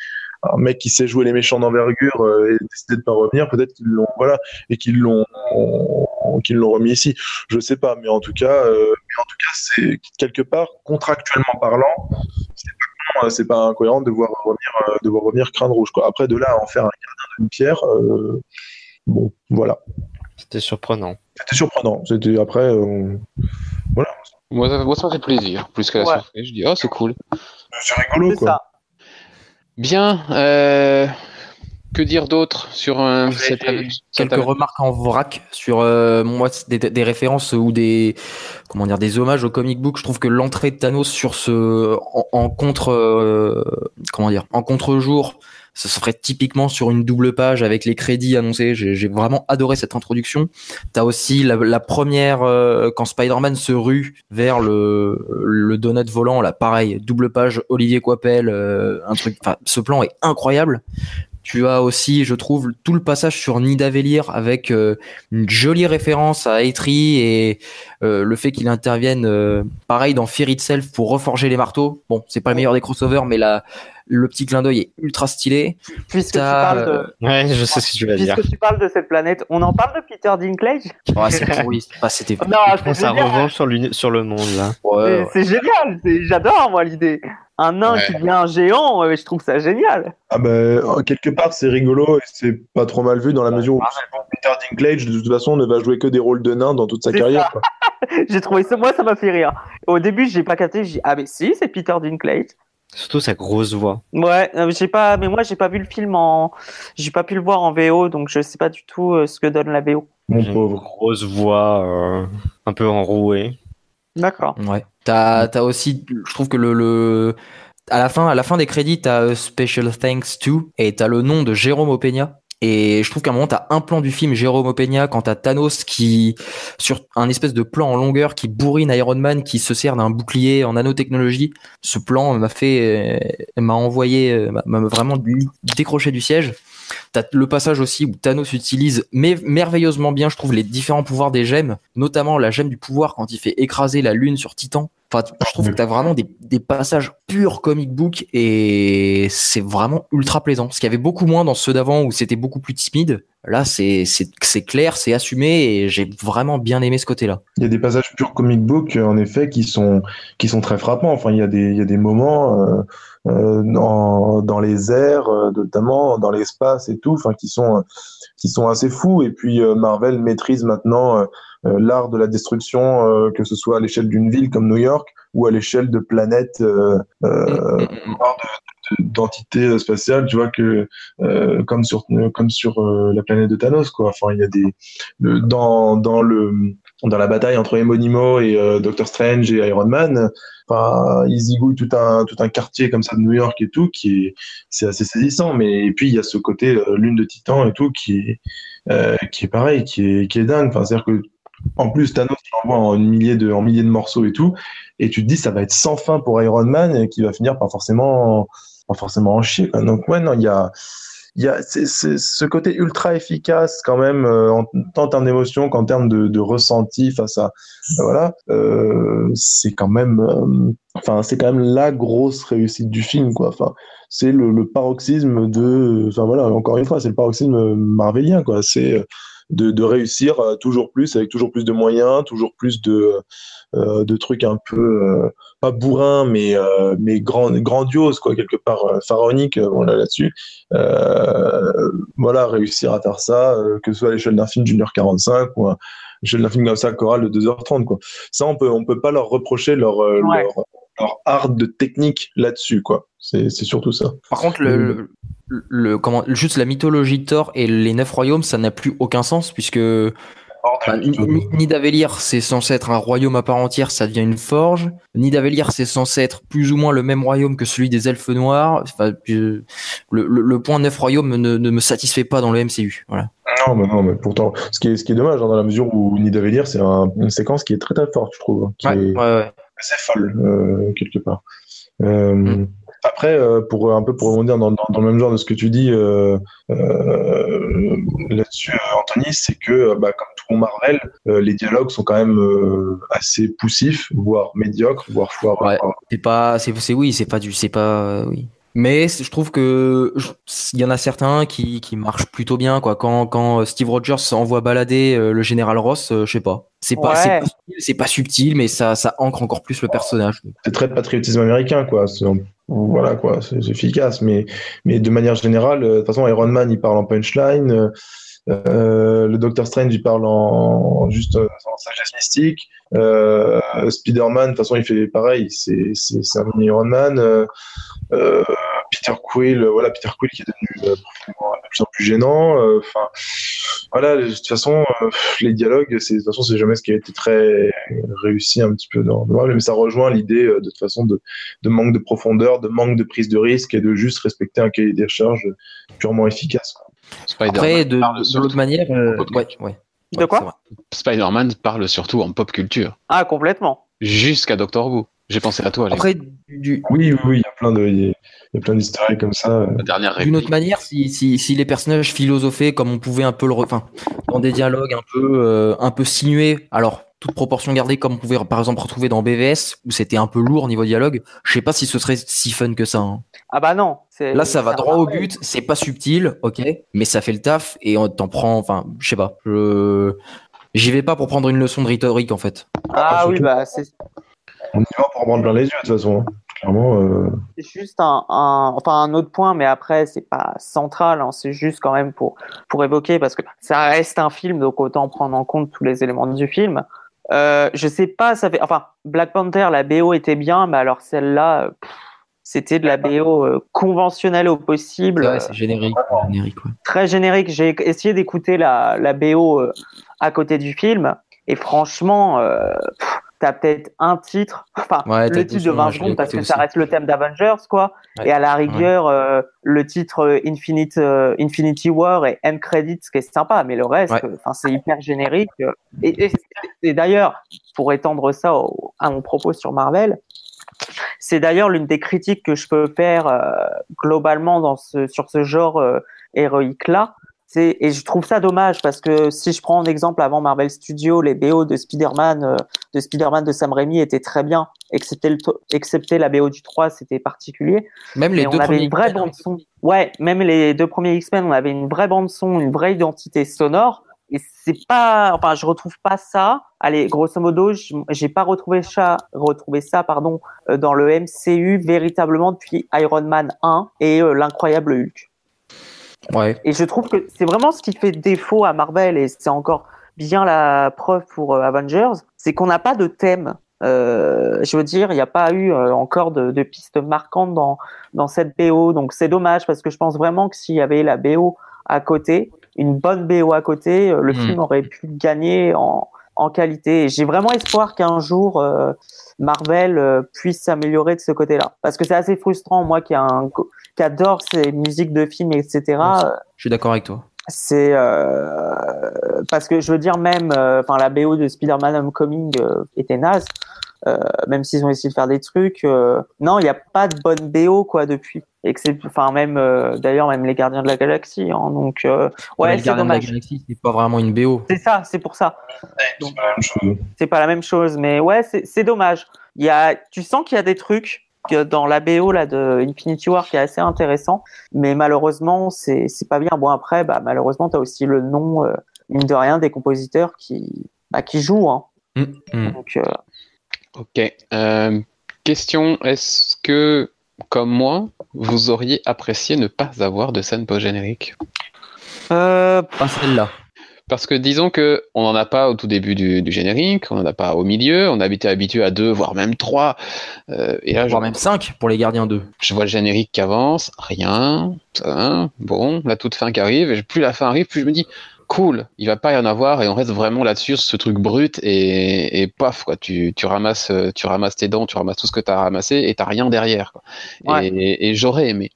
un mec qui sait jouer les méchants d'envergure, ait décidé de pas revenir, peut-être qu'ils l'ont, voilà, et qu'ils l'ont, qu'ils l'ont remis ici. Je sais pas, mais en tout cas, euh, mais en tout cas, c'est quelque part contractuellement parlant, c'est pas con, euh, c'est pas incohérent de voir revenir, euh, de voir revenir crâne rouge. Quoi. Après, de là à en faire un gardien d'une pierre, euh, bon, voilà. C'était surprenant. C'était surprenant. C'était après, euh, voilà, Moi, ça, moi, ça m'a fait plaisir, plus que la Ouais. surprise. Je dis, oh, c'est cool. c'est rigolo, C'est quoi. ça. Bien. Euh, que dire d'autre sur un, J'ai cette, quelques remarques en vrac sur euh, moi des, des références ou des comment dire des hommages au comic book. Je trouve que l'entrée de Thanos sur ce en, en contre euh, comment dire en contre-jour ça se ferait typiquement sur une double page avec les crédits annoncés. J'ai vraiment adoré cette introduction. T'as aussi la, première euh, quand Spider-Man se rue vers le, le donut volant, là, pareil, double page Olivier Coipel, euh, un truc. Enfin, ce plan est incroyable. Tu as aussi, je trouve, tout le passage sur Nidavellir avec euh, une jolie référence à Eitri et euh, le fait qu'il intervienne euh, pareil dans Fear Itself pour reforger les marteaux. Bon, c'est pas le meilleur des crossovers, mais là, le petit clin d'œil est ultra stylé. Puisque tu parles de... Ouais, je sais ce que tu vas dire. Puisque tu parles de cette planète, on en parle de Peter Dinklage? Ouais, c'est pourri. Ah, c'était. Non, c'est sa revanche sur, sur le monde là. Ouais, c'est génial. J'adore moi l'idée un nain qui devient un géant, je trouve ça génial. Ah ben, quelque part, c'est rigolo et c'est pas trop mal vu dans la mesure où Peter Dinklage, de toute façon, ne va jouer que des rôles de nain dans toute sa carrière. j'ai trouvé ça, moi, ça m'a fait rire. Au début, j'ai pas capté, j'ai dit, ah, mais si, c'est Peter Dinklage. Surtout sa grosse voix. Ouais, euh, j'ai pas, mais moi, j'ai pas vu le film en, j'ai pas pu le voir en VO, donc je sais pas du tout euh, ce que donne la VO. Mon pauvre. Grosse voix, euh, un peu enrouée. D'accord. Ouais. T'as as aussi, je trouve que le, le, à la fin, à la fin des crédits, t'as Special Thanks to et t'as le nom de Jérôme Opeña. Et je trouve qu'à un moment, t'as un plan du film Jérôme Opeña quand t'as Thanos qui, sur un espèce de plan en longueur qui bourrine Iron Man qui se sert d'un bouclier en nanotechnologie. Ce plan m'a fait, m'a envoyé, m'a vraiment décroché du siège. T'as le passage aussi où Thanos utilise merveilleusement bien, je trouve, les différents pouvoirs des gemmes, notamment la gemme du pouvoir quand il fait écraser la lune sur Titan. Enfin, je trouve que t'as vraiment des, des, passages purs comic book et c'est vraiment ultra plaisant. Ce qu'il y avait beaucoup moins dans ceux d'avant où c'était beaucoup plus timide. Là, c'est clair, c'est assumé et j'ai vraiment bien aimé ce côté-là. Il y a des passages purs comic book, en effet, qui sont, qui sont très frappants. Enfin, il y a des, il y a des moments. Euh euh, dans, dans les airs, euh, notamment dans l'espace et tout, enfin qui sont qui sont assez fous. Et puis euh, Marvel maîtrise maintenant l'art de la destruction, que ce soit à l'échelle d'une ville comme New York ou à l'échelle de planètes euh, d'entités spatiales, tu vois que comme sur comme sur la planète de Thanos quoi. Enfin il y a des dans dans le dans la bataille entre Emonimo et Doctor Strange et Iron Man, ils zigouillent tout un tout un quartier comme ça de New York et tout, qui est c'est assez saisissant. Mais puis il y a ce côté euh, lune de Titan et tout qui est euh, qui est pareil, qui est qui est dingue. Enfin, c'est-à-dire que en plus Thanos l'envoie en milliers de en milliers de morceaux et tout, et tu te dis ça va être sans fin pour Iron Man et qui va finir par forcément pas forcément en chier. Donc ouais, non, il y a y a c'est, ce côté ultra efficace quand même euh, en, tant en termes d'émotion qu'en termes de, de, ressenti face à voilà euh, c'est quand même euh, enfin c'est quand même la grosse réussite du film quoi enfin c'est le, le paroxysme de enfin voilà encore une fois c'est le paroxysme marvelien quoi c'est de, de, réussir toujours plus avec toujours plus de moyens toujours plus de euh, de trucs un peu euh, pas bourrin mais euh, mais grand, grandiose quoi quelque part pharaonique voilà là-dessus voilà réussir à faire ça que ce soit à l'échelle d'un film d'une heure 45 ou à l'échelle d'un film comme ça choral de 2h30 quoi ça on peut on peut pas leur reprocher leur, leur art de technique là-dessus, quoi. C'est surtout ça. Par contre, le, le, comment, juste la mythologie de Thor et les neuf royaumes, ça n'a plus aucun sens puisque bah, Nidavellir, c'est censé être un royaume à part entière, ça devient une forge. Nidavellir, c'est censé être plus ou moins le même royaume que celui des elfes noirs. Enfin, le, le, point neuf royaume ne, ne, me satisfait pas dans le MCU. Voilà. Non, mais non, mais pourtant, ce qui est, ce qui est dommage hein, dans la mesure où Nidavellir, c'est une séquence qui est très très forte, je trouve, qui ouais, est ouais, assez folle euh, quelque part. Euh, mm. Après, euh, pour un peu pour rebondir dans, dans, le même genre de ce que tu dis euh, euh, là-dessus, Anthony, c'est que bah, comme tout Marvel, les dialogues sont quand même assez poussifs, voire médiocres, voire. Ouais, c'est pas, c'est, oui, c'est pas du, c'est pas, oui. Mais je trouve que il y en a certains qui, qui marchent plutôt bien quoi. Quand, quand Steve Rogers envoie balader le général Ross, je sais pas. C'est pas, c'est pas, subtil, mais ça, ça ancre encore plus le personnage. C'est très patriotisme américain quoi voilà quoi, c'est efficace. Mais, mais de manière générale, euh, de toute façon, Iron Man, il parle en punchline. Euh, euh le Doctor Strange, il parle en juste euh, en sagesse mystique. Euh, Spider-Man, de toute façon, il fait pareil. C'est un mini Iron Man. Peter Quill, euh, voilà, Peter Quill qui est devenu euh, de plus en plus gênant. euh, Enfin, voilà, de toute façon, euh, les dialogues, c'est de toute façon, c'est jamais ce qui a été très réussi un petit peu dans, dans mais ça rejoint l'idée euh, de toute façon de, de manque de profondeur, de manque de prise de risque et de juste respecter un cahier des charges purement efficace. quoi. Après, de, de l'autre manière, euh, ouais. De quoi. Spider-Man parle surtout en pop culture. Ah, complètement. Jusqu'à Doctor Who. J'ai pensé à toi, Après, du, Oui, oui, oui, il y a plein de, il y a- plein eggs comme ça. D'une autre manière, si, si, si les personnages philosophaient comme on pouvait un peu le, re- enfin, dans des dialogues un peu, euh, un peu sinués, alors toute proportion gardée, comme on pouvait par exemple retrouver dans BVS où c'était un peu lourd niveau dialogue, je sais pas si ce serait si fun que ça. hein. Ah bah non. Là, ça va droit au but, c'est pas subtil, ok, mais ça fait le taf et on t'en prend, enfin, je sais pas, je, j'y vais pas pour prendre une leçon de rhétorique en fait. Ah surtout- oui, bah c'est On y va pour en prendre plein les yeux, de toute façon. hein. Clairement, euh, c'est juste un, un- enfin un autre point, mais après c'est pas central. hein, c'est juste quand même pour pour évoquer parce que ça reste un film, donc autant prendre en compte tous les éléments du film. Euh, je sais pas, ça fait, enfin Black Panther, la BO était bien, mais alors celle-là, c'était de la BO euh, conventionnelle au possible. Ouais, c'est générique, générique, ouais. très générique. J'ai essayé d'écouter la, la BO euh, à côté du film et franchement, euh, t'as peut-être un titre, enfin Ouais, le titre de sons, 20 je l'ai secondes parce que ça reste le thème d'Avengers quoi. Ouais. Et à la rigueur, euh, le titre euh, Infinite, euh, Infinity War et End Credits, ce qui est sympa, mais le reste, enfin c'est hyper générique. Et, et, et d'ailleurs, pour étendre ça au- à mon propos sur Marvel, c'est d'ailleurs l'une des critiques que je peux faire euh, globalement dans ce, sur ce genre héroïque là. Et je trouve ça dommage parce que si je prends un exemple avant Marvel Studios, les BO de Spider-Man, euh, de Spider-Man de Sam Raimi étaient très bien, excepté, le, to- excepté la BO du 3, c'était particulier. Même les deux on avait premiers une vraie X-Men, bande son. Ouais, même les deux premiers X-Men, on avait une vraie bande son, une vraie identité sonore. Et c'est pas, enfin, je retrouve pas ça. Allez, grosso modo, j'ai pas retrouvé ça, retrouvé ça, pardon, euh, dans le MCU véritablement depuis Iron Man 1 et euh, l'incroyable Hulk. Ouais. Et je trouve que c'est vraiment ce qui fait défaut à Marvel, et c'est encore bien la preuve pour euh, Avengers, c'est qu'on n'a pas de thème. Euh, je veux dire, il n'y a pas eu euh, encore de, de pistes marquantes dans, dans cette BO, donc c'est dommage parce que je pense vraiment que s'il y avait la BO à côté, une bonne BO à côté, le Mm. film aurait pu gagner en, en qualité. J'ai vraiment espoir qu'un jour euh, Marvel euh, puisse s'améliorer de ce côté-là, parce que c'est assez frustrant, moi qui, a un, qui adore ces musiques de films, etc. Merci. Je suis d'accord avec toi. c'est euh, parce que je veux dire même euh, enfin la BO de Spider-Man Homecoming euh, était naze euh, même s'ils ont essayé de faire des trucs euh, non il n'y a pas de bonne BO quoi depuis Except- enfin même euh, d'ailleurs même les Gardiens de la Galaxie hein, donc euh, ouais c'est Gardien de la dommage Galaxie, c'est pas vraiment une BO. c'est ça c'est pour ça c'est pas la même chose. c'est pas la même chose mais ouais c'est c'est dommage il y a tu sens qu'il y a des trucs que dans la BO là de Infinity War qui est assez intéressant mais malheureusement c'est c'est pas bien bon après bah malheureusement tu as aussi le nom euh, mine de rien des compositeurs qui bah, qui jouent hein. Mm, mm. donc euh, Ok. Euh, question est-ce que, comme moi, vous auriez apprécié ne pas avoir de scène post-générique euh, Pas celle-là. Parce que disons que on n'en a pas au tout début du, du générique, on n'en a pas au milieu, on a été habitué à deux, voire même trois. Euh, et là, je, Voire même 5 pour les Gardiens 2. je vois le générique qui avance, rien, ça, bon, la toute fin qui arrive, et plus la fin arrive, plus je me dis, cool, il va pas y en avoir, et on reste vraiment là-dessus, sur ce truc brut, et, et paf, quoi, tu, tu ramasses, euh, tu ramasses tes dents, tu ramasses tout ce que tu as ramassé, et t'as rien derrière, quoi. Ouais. Et, et j'aurais aimé.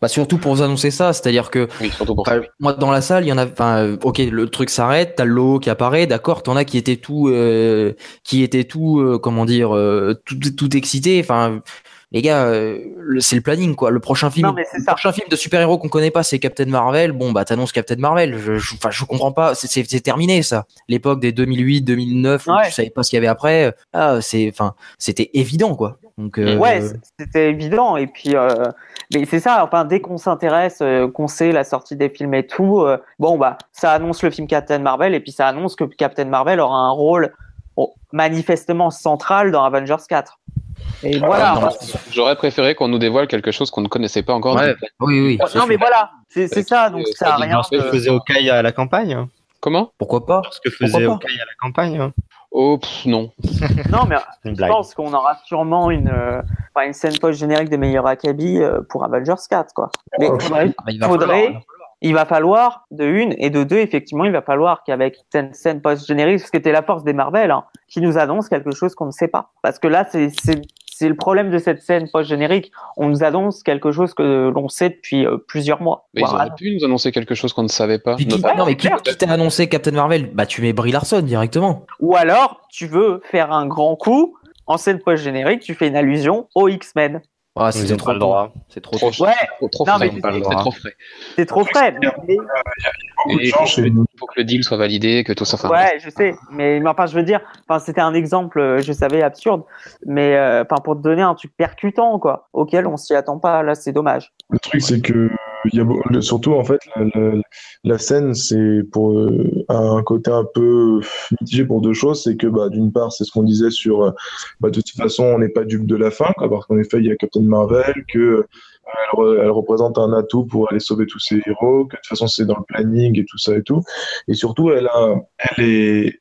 Bah surtout pour vous annoncer ça, c'est-à-dire que Oui, pour. Enfin, moi dans la salle, il y en a. Enfin, euh, ok, le truc s'arrête, t'as le logo qui apparaît, d'accord. T'en as qui étaient tout, euh, qui étaient tout, euh, comment dire, euh, tout, tout excité. Enfin, les gars, euh, le- c'est le planning quoi. Le prochain film, Non, le prochain film de super-héros qu'on connaît pas, c'est Captain Marvel. Bon bah t'annonces Captain Marvel. Je, je, enfin, je comprends pas. C'est- C'est c'est terminé ça. L'époque des 2008, 2009, où Ouais. tu savais pas ce qu'il y avait après. Ah, c'est, enfin, c'était évident quoi. Donc euh, ouais c'était évident et puis euh, mais c'est ça enfin dès qu'on s'intéresse qu'on sait la sortie des films et tout bon bah ça annonce le film Captain Marvel et puis ça annonce que Captain Marvel aura un rôle bon, manifestement central dans Avengers 4 et voilà non, J'aurais préféré qu'on nous dévoile quelque chose qu'on ne connaissait pas encore. Ouais, oui, oui. non mais voilà c'est ça donc ça a rien Ce que faisait Hawkeye à la campagne. Comment? Pourquoi pas? Ce que faisait Hawkeye à la campagne. Oh, pff, non. Non, mais Une je pense qu'on aura sûrement une, euh, une scène post-générique des meilleurs Akabi euh, pour Avengers 4, quoi. Mais Oh, faudrait- Ah, il va faudrait, falloir. il va falloir, de une, et de deux, effectivement, il va falloir qu'avec cette scène post-générique, ce qui était la force des Marvel, hein, qui nous annonce quelque chose qu'on ne sait pas. Parce que là, c'est, c'est, le problème de cette scène post-générique. On nous annonce quelque chose que l'on sait depuis euh, plusieurs mois. Mais ils auraient pu nous annoncer quelque chose qu'on ne savait pas. Qui- non, mais qui, clair. qui t'a annoncé Captain Marvel? Bah, tu mets Brie Larson directement. Ou alors, tu veux faire un grand coup, en scène post-générique, tu fais une allusion aux X-Men. Ah, Ils c'est trop pas le droit. C'est trop Trop. Ouais, trop, Non, frais. C'est trop frais. c'est trop frais. mais- de il faut que le deal soit validé, que tout ça. enfin, Ouais, je sais, mais, mais enfin, je veux dire, enfin, c'était un exemple, euh, je savais absurde, mais euh, enfin, pour te donner un truc percutant, quoi, auquel on s'y attend pas. Là, c'est dommage. Le truc, c'est que y a, surtout en fait la, scène, c'est pour euh, un côté un peu mitigé pour deux choses. C'est que bah, d'une part, c'est ce qu'on disait sur, euh, bah, de toute façon, on n'est pas dupe de la fin, quoi, parce qu'en effet, il y a Captain Marvel, que euh, elle, elle représente un atout pour aller sauver tous ces héros, que de toute façon, c'est dans le planning et tout ça et tout. Et surtout, elle a, elle est,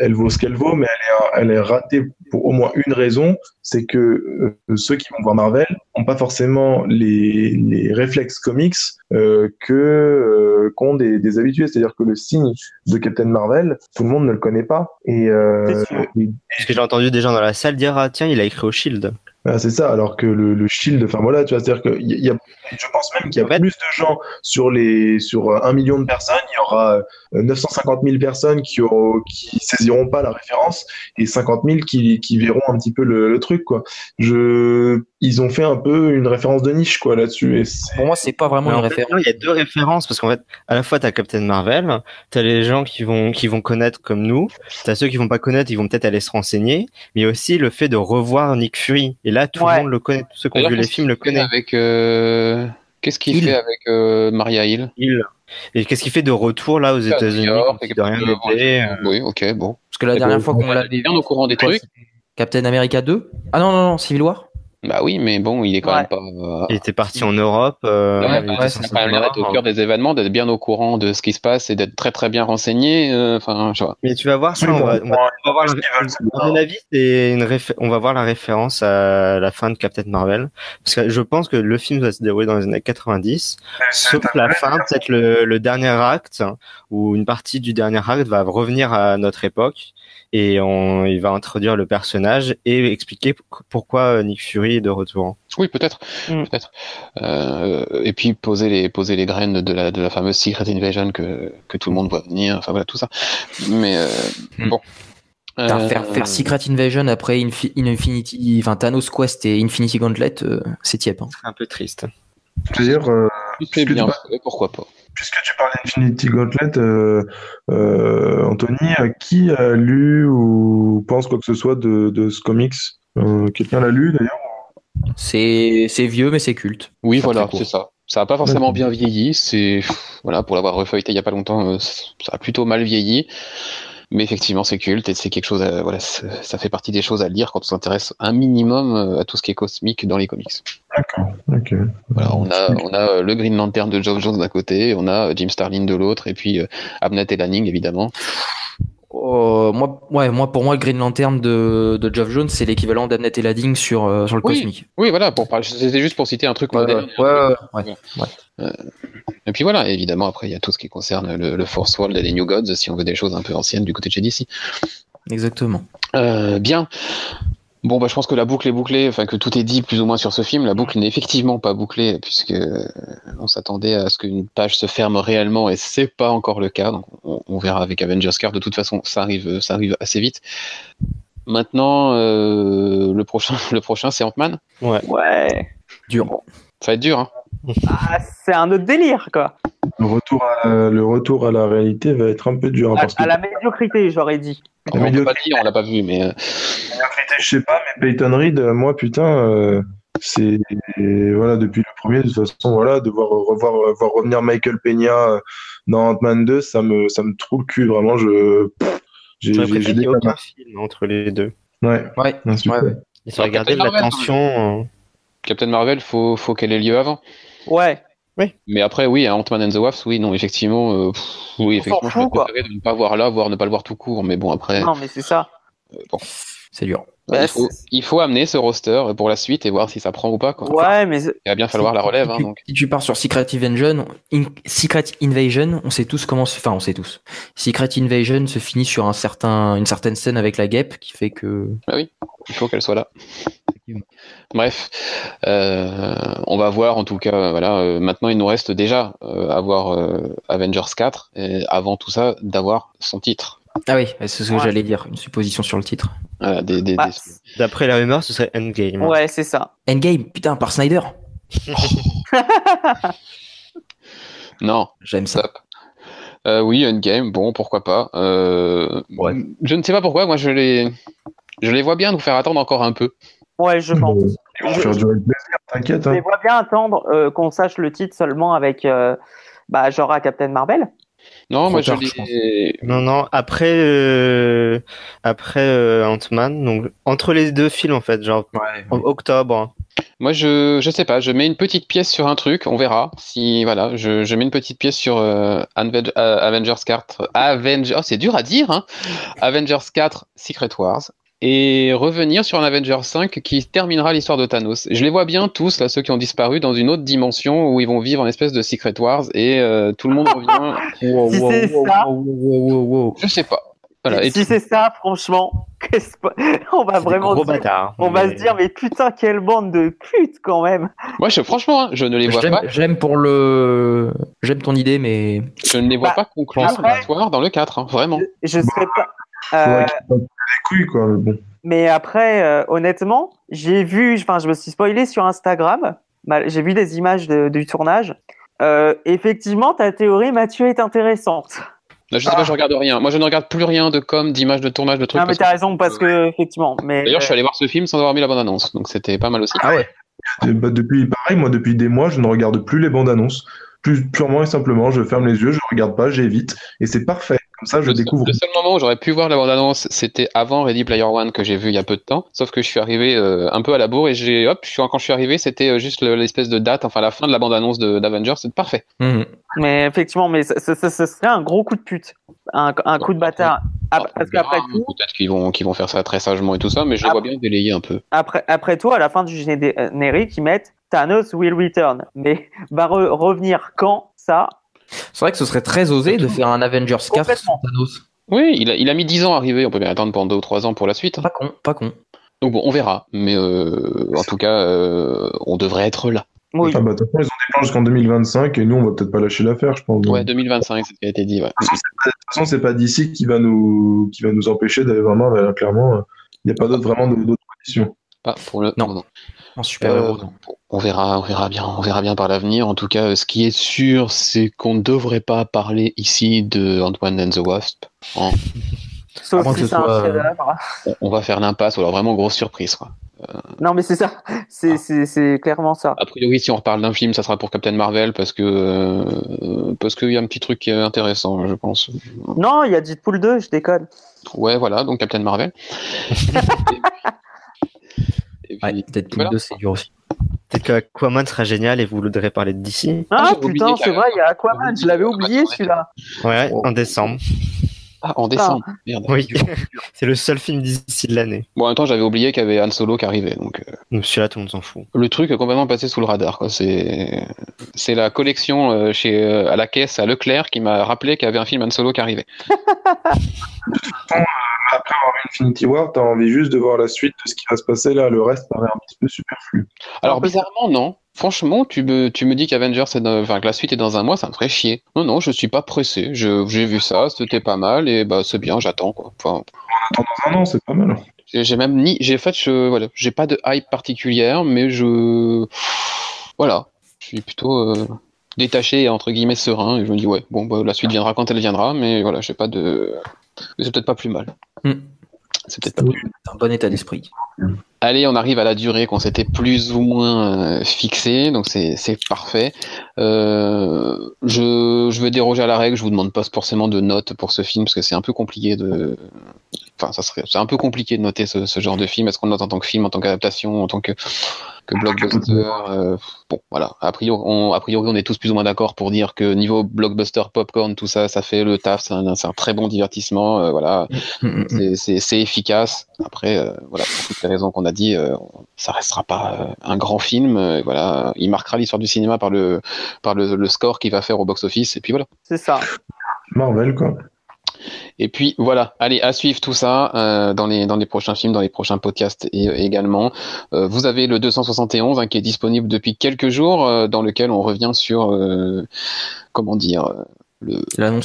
elle, vaut ce qu'elle vaut, mais elle est, elle est ratée pour au moins une raison, c'est que euh, ceux qui vont voir Marvel pas forcément les, les réflexes comics euh, que euh, qu'ont des, des habitués. C'est-à-dire que le signe de Captain Marvel, tout le monde ne le connaît pas. Et, euh, C'est sûr. et- Parce que j'ai entendu des gens dans la salle dire ah tiens il a écrit au Shield. C'est ça. Alors que le, le Shield, enfin voilà, tu vois, c'est-à-dire que il y y a- je pense même qu'il y a En fait- plus de gens sur les sur un million de personnes, il y aura euh, 950 000 personnes qui auront, qui saisiront pas la référence et 50 000 qui, qui verront un petit peu le, le truc quoi. Je, ils ont fait un peu une référence de niche quoi là-dessus. Et Pour moi, c'est pas vraiment Mais une référence. il y a deux références parce qu'en fait, à la fois t'as Captain Marvel, t'as les gens qui vont qui vont connaître comme nous, t'as ceux qui vont pas connaître, ils vont peut-être aller se renseigner, mais aussi le fait de revoir Nick Fury. Et là, tout Ouais. le monde le connaît, tous ceux qui ont vu les films le connaissent. Avec, euh, Qu'est-ce qu'il Hill. fait avec euh, Maria Hill? Il- Et qu'est-ce qu'il fait de retour là aux États-Unis euh, euh, Oui, ok, bon. Parce que la Et dernière bon, fois qu'on on l'avait est bien au courant des trucs. Captain America 2 Ah non, non, non, Civil War Bah oui, mais bon, il est quand Ouais. même pas. euh, Il était parti en Europe. euh, Ouais, il bah ouais, a quand même d'être au cœur des événements, d'être bien au courant de ce qui se passe et d'être très très bien renseigné. euh, Enfin, je vois. Mais tu vas voir ça, Oui, on bon, va, on va- on va voir la- c'est à mon avis, c'est une on va voir la référence à la fin de Captain Marvel. Parce que je pense que le film va se dérouler dans les années 90. Sauf la fin, peut-être le, le dernier acte, ou une partie du dernier acte va revenir à notre époque. Et on, il va introduire le personnage et expliquer pourquoi Nick Fury est de retour. Oui, peut-être, Mm. peut-être. Euh, et puis poser les poser les graines de la de la fameuse Secret Invasion que que tout le monde voit venir. Enfin voilà tout ça. Mais euh, Mm. bon. Euh, faire, faire Secret Invasion après Infi- Infinity, enfin Thanos Quest et Infinity Gauntlet, euh, c'est tiep. hein. C'est un peu triste. Je veux dire, euh, bien, pourquoi pas. Puisque tu parles d'Infinity Gauntlet, euh, euh, Anthony, qui a lu ou pense quoi que ce soit de, de ce comics Euh, Quelqu'un l'a lu d'ailleurs C'est c'est vieux, mais c'est culte. Oui, voilà, c'est ça. Ça a pas forcément bien vieilli. C'est voilà pour l'avoir refeuilleté il y a pas longtemps, ça a plutôt mal vieilli. Mais effectivement, c'est culte et c'est quelque chose. À, voilà, ça fait partie des choses à lire quand on s'intéresse un minimum à tout ce qui est cosmique dans les comics. D'accord. Voilà, on a on a euh, le Green Lantern de Geoff Jones d'un côté, on a euh, Jim Starlin de l'autre, et puis euh, Abnett et Lanning évidemment. Euh, moi, ouais, moi, pour moi, le Green Lantern de, de Geoff Jones, c'est l'équivalent d'Annette et Ladding sur, euh, sur le Oui. cosmique. Oui, voilà, pour c'était juste pour citer un truc Ouais, moderne. ouais, ouais, ouais. Et puis voilà, évidemment, après, il y a tout ce qui concerne le, le Force World et les New Gods, si on veut des choses un peu anciennes du côté de chez DC. Exactement. Euh, bien. Bon, bah, je pense que la boucle est bouclée, enfin, que tout est dit plus ou moins sur ce film. La boucle n'est effectivement pas bouclée, puisque euh, on s'attendait à ce qu'une page se ferme réellement, et c'est pas encore le cas. Donc, on, on verra avec Avengers Car. De toute façon, ça arrive, ça arrive assez vite. Maintenant, euh, le prochain, le prochain, c'est Ant-Man. Ouais. Dur. Ça va être dur, hein. Ah, c'est un autre délire, quoi. Le retour, à, le retour à la réalité va être un peu dur. hein, À, parce que à la médiocrité, j'aurais dit. On l'a le- pas dit, on l'a pas vu, mais euh, je sais pas, mais Peyton Reed, euh, moi, putain, euh, c'est voilà depuis le premier, de toute façon, voilà, de voir revoir voir revenir Michael Peña dans Ant-Man 2, ça me ça me trouve le cul, vraiment. Je j'ai aucun film entre les deux. Ouais, Ouais. Ouais. Ils ont regardé la tension. Captain Marvel, faut, faut qu'elle ait lieu avant. Ouais. Mais après, oui, à Ant-Man and the Wasp, oui, non, effectivement, euh, pff, oui, On s'en effectivement, je fout, quoi. préférerais de ne pas voir là, voire ne pas le voir tout court, mais bon, après, Non, mais c'est ça. euh, bon, C'est dur. Bah, il, faut, c'est- il faut amener ce roster pour la suite et voir si ça prend ou pas. Quoi. Enfin, Ouais, mais il va bien falloir la relève. Hein, si, tu- donc. si tu pars sur Secret Invasion, In- Secret Invasion, on sait tous comment se, enfin, on sait tous. Secret Invasion se finit sur un certain, une certaine scène avec la guêpe qui fait que. Il faut qu'elle soit là. Effectivement. Bref, euh, on va voir en tout cas. Voilà, euh, maintenant il nous reste déjà euh, à voir euh, Avengers 4 et avant tout ça d'avoir son titre. Ah oui, c'est ce que Ouais. j'allais dire, une supposition sur le titre. Voilà, des, des, Bah, des- D'après la rumeur, ce serait Endgame. ouais, c'est ça. Endgame, putain, par Snyder. Non, J'aime ça. stop. Euh, oui, Endgame, bon, pourquoi pas. Euh, Ouais. Je ne sais pas pourquoi, moi je les, je les vois bien nous faire attendre encore un peu. Ouais, je pense. Bon, durer le plaisir, t'inquiète. Je Hein. vois bien attendre euh, qu'on sache le titre seulement avec, euh, bah, genre à Captain Marvel. Non, moi je tard, je les, Non, non, après, euh, après euh, Ant-Man, donc entre les deux films en fait, genre en octobre. Moi, je, je sais pas, je mets une petite pièce sur un truc, on verra. Si, voilà, je, je mets une petite pièce sur euh, euh, Avengers 4. Avengers, oh, c'est dur à dire, hein. Avengers 4 Secret Wars. Et revenir sur un Avengers 5 qui terminera l'histoire de Thanos. Je les vois bien tous, là, ceux qui ont disparu, dans une autre dimension où ils vont vivre en espèce de Secret Wars et euh, tout le monde revient. Wow, Si wow, c'est wow, ça- wow. Je sais pas. Voilà. Et si c'est ça, franchement, on va vraiment dire- bâtards. on va se dire, mais putain, quelle bande de putes quand même. moi, je, franchement, hein, je ne les vois pas. j'aime pour le, j'aime ton idée, mais Je ne les vois Bah, pas conclure après- l'histoire dans le 4, hein, vraiment. Je serais pas. Euh, qu'ils fassent les couilles, quoi. mais bon. mais après, euh, honnêtement, j'ai vu, enfin, je me suis spoilé sur Instagram. Bah, J'ai vu des images de- du tournage. Euh, effectivement, ta théorie, Mathieu, est intéressante. Là, je sais pas, je regarde rien. Moi, je ne regarde plus rien de com, d'images de tournage, de trucs. Ah, mais t'as raison, parce que, effectivement. Mais, D'ailleurs, je suis allé voir ce film sans avoir mis la bande-annonce, donc c'était pas mal aussi. ah ouais. Bah, depuis, pareil, moi, depuis des mois, je ne regarde plus les bandes annonces. Plus purement et simplement, je ferme les yeux, je regarde pas, j'évite, et c'est parfait. Comme ça, je le, découvre. le seul moment où j'aurais pu voir la bande-annonce, c'était avant Ready Player One que j'ai vu il y a peu de temps. Sauf que je suis arrivé euh, un peu à la bourre et j'ai, hop, je suis, quand je suis arrivé, c'était euh, juste le- l'espèce de date, enfin la fin de la bande-annonce de- d'Avengers, c'est parfait. Mhm. mais effectivement, mais ce, ce- ce serait un gros coup de pute. Un, un coup de bâtard. Après, parce qu'après tout, peut-être qu'ils vont, qu'ils vont faire ça très sagement et tout ça, mais je les vois bien délayer un peu. après, après tout, à la fin du générique, ils mettent Thanos will return. Mais va re- revenir quand ça? C'est vrai que ce serait très osé de faire un Avengers 4 Complètement. sans Thanos. Oui, il a, il a mis 10 ans à arriver, on peut bien attendre pendant 2 ou 3 ans pour la suite. Pas con, pas con. Donc bon, on verra, mais euh, en tout cas, euh, on devrait être là. Oui. Ah bah, de toute façon, ils ont des plans jusqu'en 2025, et nous, on va peut-être pas lâcher l'affaire, je pense. Ouais, 2025, c'est ce qui a été dit, ouais. De toute façon, c'est pas d'ici qui va nous, qui va nous empêcher d'aller vraiment, vers- clairement, il n'y a pas d'autre, vraiment d'autres conditions. Pas pour le Non. En super Euh, héros, non. On verra, on verra bien, on verra bien par l'avenir. En tout cas, euh, ce qui est sûr, c'est qu'on ne devrait pas parler ici de Ant-Man and the Wasp. Hein. Sauf si ce c'est un euh, chef-d'œuvre. On- On va faire l'impasse, alors vraiment grosse surprise. Quoi. Non, mais c'est ça. C'est c'est- c'est clairement ça. A priori, si on reparle d'un film, ça sera pour Captain Marvel parce que euh, parce qu'il y a un petit truc qui est intéressant, je pense. Non, il y a Deadpool 2, je déconne. Ouais, voilà, donc Captain Marvel. Ouais, peut-être plus voilà. deux, c'est dur aussi. Peut-être qu'Aquaman sera génial et vous voudrez parler de DC. Ah, oublié putain, c'est vrai, il y a Aquaman, je l'avais oublié celui-là. Ouais, Oh. en décembre. Ah, en décembre. Merde. Oui, c'est le seul film d'ici de l'année. Bon, en même temps, j'avais oublié qu'il y avait Han Solo qui arrivait, donc. euh, Donc celui-là, tout le monde s'en fout. Le truc est complètement passé sous le radar. quoi. C'est c'est la collection euh, chez euh, à la caisse à Leclerc qui m'a rappelé qu'il y avait un film Han Solo qui arrivait. Après avoir vu Infinity War, t'as envie juste de voir la suite de ce qui va se passer là. Le reste paraît un petit peu superflu. Alors bizarrement non. Franchement, tu me tu me dis qu'Avengers est dans- enfin que la suite est dans un mois, ça me ferait chier. Non non, je suis pas pressé. Je j'ai vu ça, c'était pas mal et bah c'est bien, j'attends quoi. Enfin, Attends, dans un an, c'est pas mal. j'ai j'ai même ni j'ai fait je voilà, j'ai pas de hype particulière, mais je voilà, je suis plutôt euh, détaché et entre guillemets serein et je me dis ouais bon bah la suite viendra quand elle viendra, mais voilà j'ai pas de mais c'est peut-être pas plus mal. Hmm. C'est peut-être pas plus C'est un bon état d'esprit. Allez, on arrive à la durée qu'on s'était plus ou moins euh, fixée, donc c'est c'est parfait. Euh, je, je vais déroger à la règle, je vous demande pas forcément de notes pour ce film parce que c'est un peu compliqué de. Enfin, ça serait c'est un peu compliqué de noter ce, ce genre de film. Est-ce qu'on le note en tant que film, en tant qu'adaptation, en tant que que blockbuster. euh, bon, voilà. A priori, on, a priori, on est tous plus ou moins d'accord pour dire que niveau blockbuster, popcorn, tout ça, ça fait le taf. C'est un, c'est un très bon divertissement. euh, voilà, c'est- c'est c'est efficace. Après, euh, voilà, pour toutes les raisons qu'on a dit, euh, ça restera pas euh, un grand film. euh, voilà, il marquera l'histoire du cinéma par le par le, le score qu'il va faire au box-office. Et puis voilà. C'est ça. Marvel, quoi. Et puis voilà, allez, à suivre tout ça euh, dans, les, dans les prochains films, dans les prochains podcasts et, également. Euh, vous avez le 271 hein, qui est disponible depuis quelques jours, euh, dans lequel on revient sur, euh, comment dire, euh, le,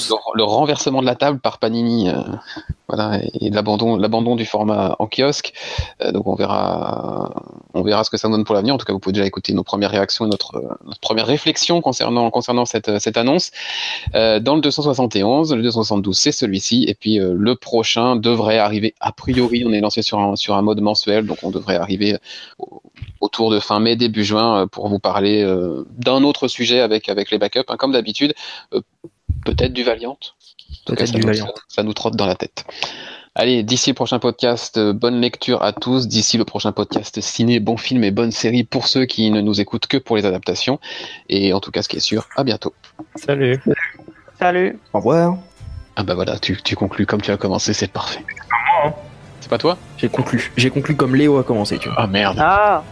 le, le renversement de la table par Panini, euh, voilà, et l'abandon, l'abandon du format en kiosque. Euh, donc on verra, on verra ce que ça donne pour l'avenir. En tout cas, vous pouvez déjà écouter nos premières réactions et notre, notre première réflexion concernant concernant cette cette annonce. Euh, dans le 271, le 272 c'est celui-ci, et puis le prochain devrait arriver. A priori, on est lancé sur un sur un mode mensuel, donc on devrait arriver au- autour de fin mai début juin pour vous parler d'un autre sujet avec avec les backups, hein, comme d'habitude. Peut-être du Valiant. Peut-être ça du nous- Valiant. ça nous trotte dans la tête. Allez, d'ici le prochain podcast, euh, bonne lecture à tous. D'ici le prochain podcast ciné, bon film et bonne série pour ceux qui ne nous écoutent que pour les adaptations. Et en tout cas, ce qui est sûr, à bientôt. Salut. Salut. Au revoir. Ah bah voilà, tu, tu conclus comme tu as commencé, c'est parfait. moi, hein. C'est pas toi? J'ai conclu. J'ai conclu comme Léo a commencé, tu vois. Ah merde. Ah,